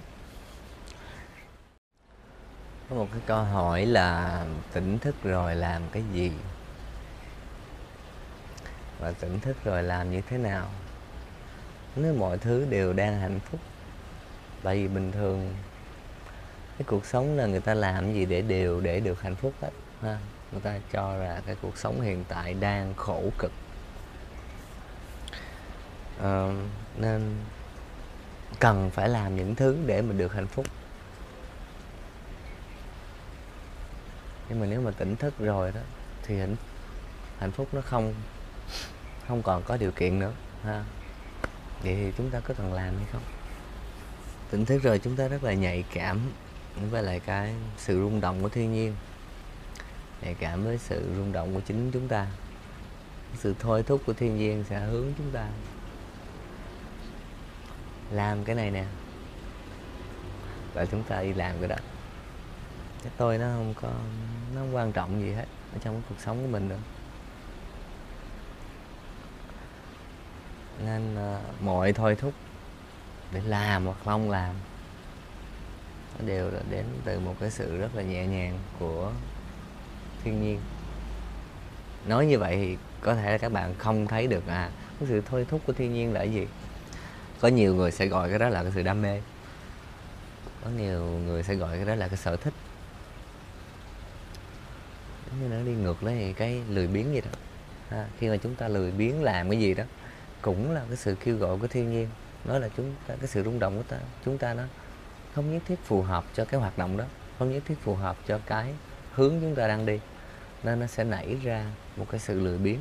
Có một cái câu hỏi là tỉnh thức rồi làm cái gì? Và tỉnh thức rồi làm như thế nào? Nếu mọi thứ đều đang hạnh phúc tại vì bình thường cái cuộc sống là người ta làm gì để đều để được hạnh phúc hết ha? Người ta cho là cái cuộc sống hiện tại đang khổ cực. À, nên cần phải làm những thứ để mình được hạnh phúc. Nhưng mà nếu mà tỉnh thức rồi đó thì hạnh hạnh phúc nó không không còn có điều kiện nữa ha? Vậy thì chúng ta có cần làm hay không? Tỉnh thức rồi chúng ta rất là nhạy cảm với lại cái sự rung động của thiên nhiên. Nhạy cảm với sự rung động của chính chúng ta. Sự thôi thúc của thiên nhiên sẽ hướng chúng ta. Làm cái này nè. Và chúng ta đi làm cái đó. Cái tôi nó không có, nó không quan trọng gì hết ở trong cuộc sống của mình nữa nên uh, mọi thôi thúc để làm hoặc không làm nó đều là đến từ một cái sự rất là nhẹ nhàng của thiên nhiên. Nói như vậy thì có thể là các bạn không thấy được à cái sự thôi thúc của thiên nhiên là cái gì. Có nhiều người sẽ gọi cái đó là cái sự đam mê. Có nhiều người sẽ gọi cái đó là cái sở thích. Như nó đi ngược lấy cái lười biếng gì đó. À, khi mà chúng ta lười biếng làm cái gì đó cũng là cái sự kêu gọi của thiên nhiên. Nói là chúng ta cái sự rung động của ta. Chúng ta nó không nhất thiết phù hợp cho cái hoạt động đó không nhất thiết phù hợp cho cái hướng chúng ta đang đi. Nên nó sẽ nảy ra một cái sự lười biếng.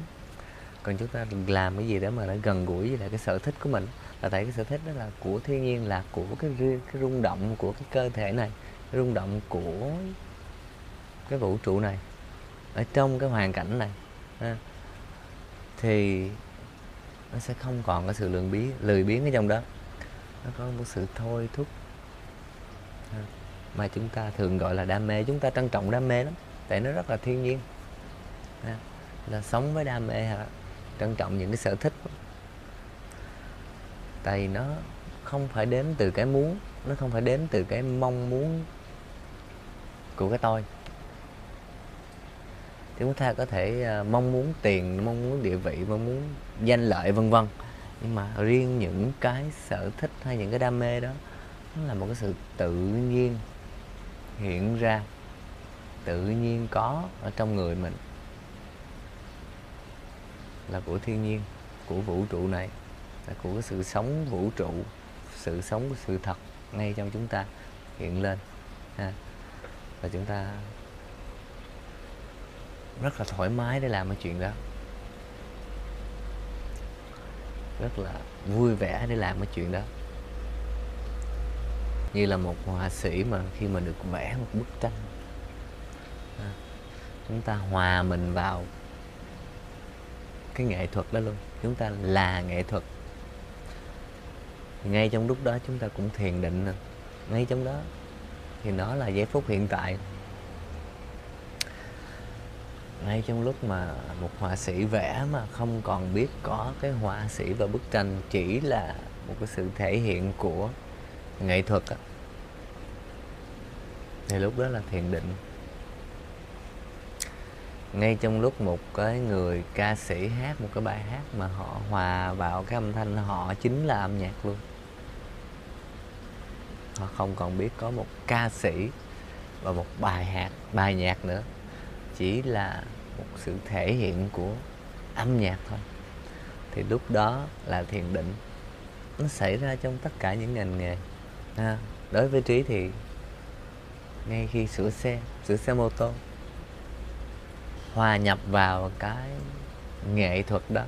Còn chúng ta làm cái gì đó mà nó gần gũi với lại cái sở thích của mình. Là tại cái sở thích đó là của thiên nhiên là của cái cái rung động của cái cơ thể này cái rung động của cái vũ trụ này ở trong cái hoàn cảnh này ha, thì nó sẽ không còn cái sự lười biếng lười biếng ở trong đó. Nó có một sự thôi thúc. Mà chúng ta thường gọi là đam mê, chúng ta trân trọng đam mê lắm, tại nó rất là thiên nhiên. Là sống với đam mê hả? Trân trọng những cái sở thích. Tại nó không phải đến từ cái muốn, nó không phải đến từ cái mong muốn của cái tôi chúng ta có thể ờ, mong muốn tiền, mong muốn địa vị, mong muốn danh lợi, vân vân nhưng mà riêng những cái sở thích hay những cái đam mê đó, nó là một cái sự tự nhiên hiện ra, tự nhiên có ở trong người mình là của thiên nhiên, của vũ trụ này, là của cái sự sống vũ trụ, sự sống của sự thật ngay trong chúng ta hiện lên, ha. và chúng ta rất là thoải mái để làm cái chuyện đó. Rất là vui vẻ để làm cái chuyện đó. Như là một họa sĩ mà khi mà được vẽ một bức tranh. À, chúng ta hòa mình vào cái nghệ thuật đó luôn. Chúng ta là nghệ thuật. Ngay trong lúc đó chúng ta cũng thiền định ngay trong đó thì nó là giây phút hiện tại ngay trong lúc mà một họa sĩ vẽ mà không còn biết có cái họa sĩ và bức tranh chỉ là một cái sự thể hiện của nghệ thuật á. Thì lúc đó là thiền định. Ngay trong lúc một cái người ca sĩ hát một cái bài hát mà họ hòa vào cái âm thanh họ chính là âm nhạc luôn. Họ không còn biết có một ca sĩ và một bài hát, bài nhạc nữa chỉ là một sự thể hiện của âm nhạc thôi. Thì lúc đó là thiền định nó xảy ra trong tất cả những ngành nghề. À, đối với trí thì ngay khi sửa xe sửa xe mô tô hòa nhập vào cái nghệ thuật đó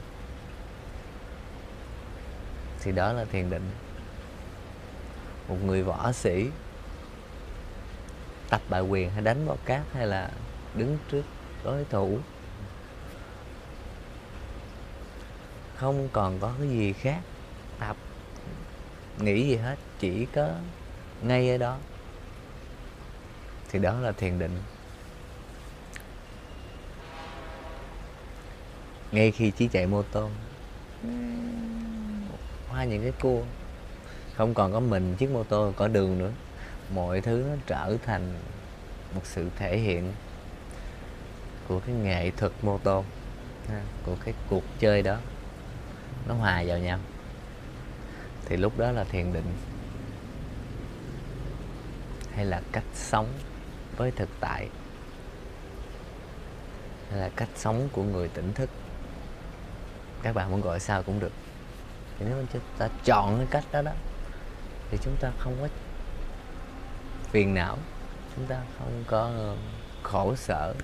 thì đó là thiền định. Một người võ sĩ tập bài quyền hay đánh vào cát hay là đứng trước đối thủ. Không còn có cái gì khác. Tập. Nghĩ gì hết. Chỉ có ngay ở đó. Thì đó là thiền định. Ngay khi chỉ chạy mô tô qua những cái cua, không còn có mình chiếc mô tô, có đường nữa, mọi thứ nó trở thành một sự thể hiện của cái nghệ thuật mô tô của cái cuộc chơi đó, nó hòa vào nhau. Thì lúc đó là thiền định. Hay là cách sống với thực tại. Hay là cách sống của người tỉnh thức. Các bạn muốn gọi sao cũng được. Thì nếu chúng ta chọn cái cách đó đó, thì chúng ta không có phiền não, chúng ta không có ờ, khổ sở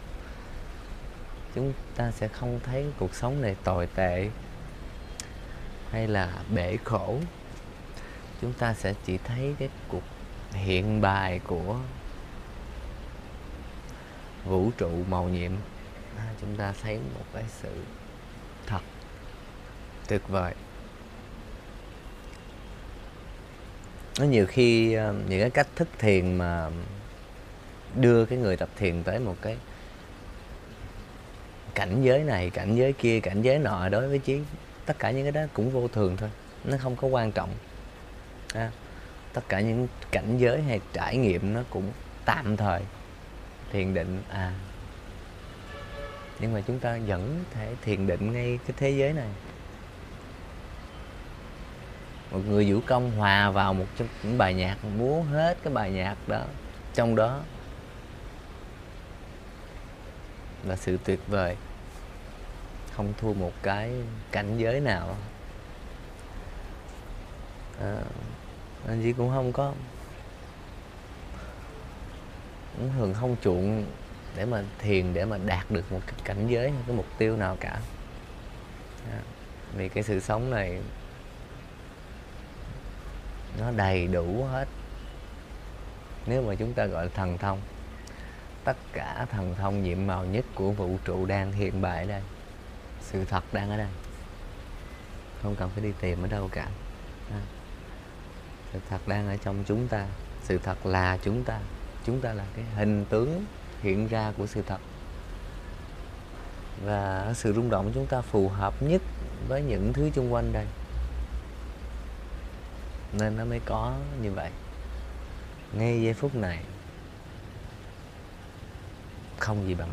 chúng ta sẽ không thấy cuộc sống này tồi tệ hay là bể khổ. Chúng ta sẽ chỉ thấy cái cuộc hiện bài của vũ trụ màu nhiệm. À, chúng ta thấy một cái sự thật tuyệt vời. Nó nhiều khi ờ, những cái cách thức thiền mà đưa cái người tập thiền tới một cái cảnh giới này cảnh giới kia cảnh giới nọ đối với trí tất cả những cái đó cũng vô thường thôi nó không có quan trọng. À, tất cả những cảnh giới hay trải nghiệm nó cũng tạm thời thiền định à. Nhưng mà chúng ta vẫn thể thiền định ngay cái thế giới này. Một người vũ công hòa vào một trong những bài nhạc múa hết cái bài nhạc đó trong đó là sự tuyệt vời không thua một cái cảnh giới nào. À, anh chị cũng không có cũng thường không chuộng để mà thiền để mà đạt được một cái cảnh giới hay cái mục tiêu nào cả. À, vì cái sự sống này nó đầy đủ hết. Nếu mà chúng ta gọi là thần thông tất cả thần thông nhiệm màu nhất của vũ trụ đang hiện bày đây sự thật đang ở đây. Không cần phải đi tìm ở đâu cả. À. sự thật đang ở trong chúng ta. Sự thật là chúng ta. Chúng ta là cái hình tướng hiện ra của sự thật. Và sự rung động chúng ta phù hợp nhất với những thứ xung quanh đây. Nên nó mới có như vậy. Ngay giây phút này, không gì bằng.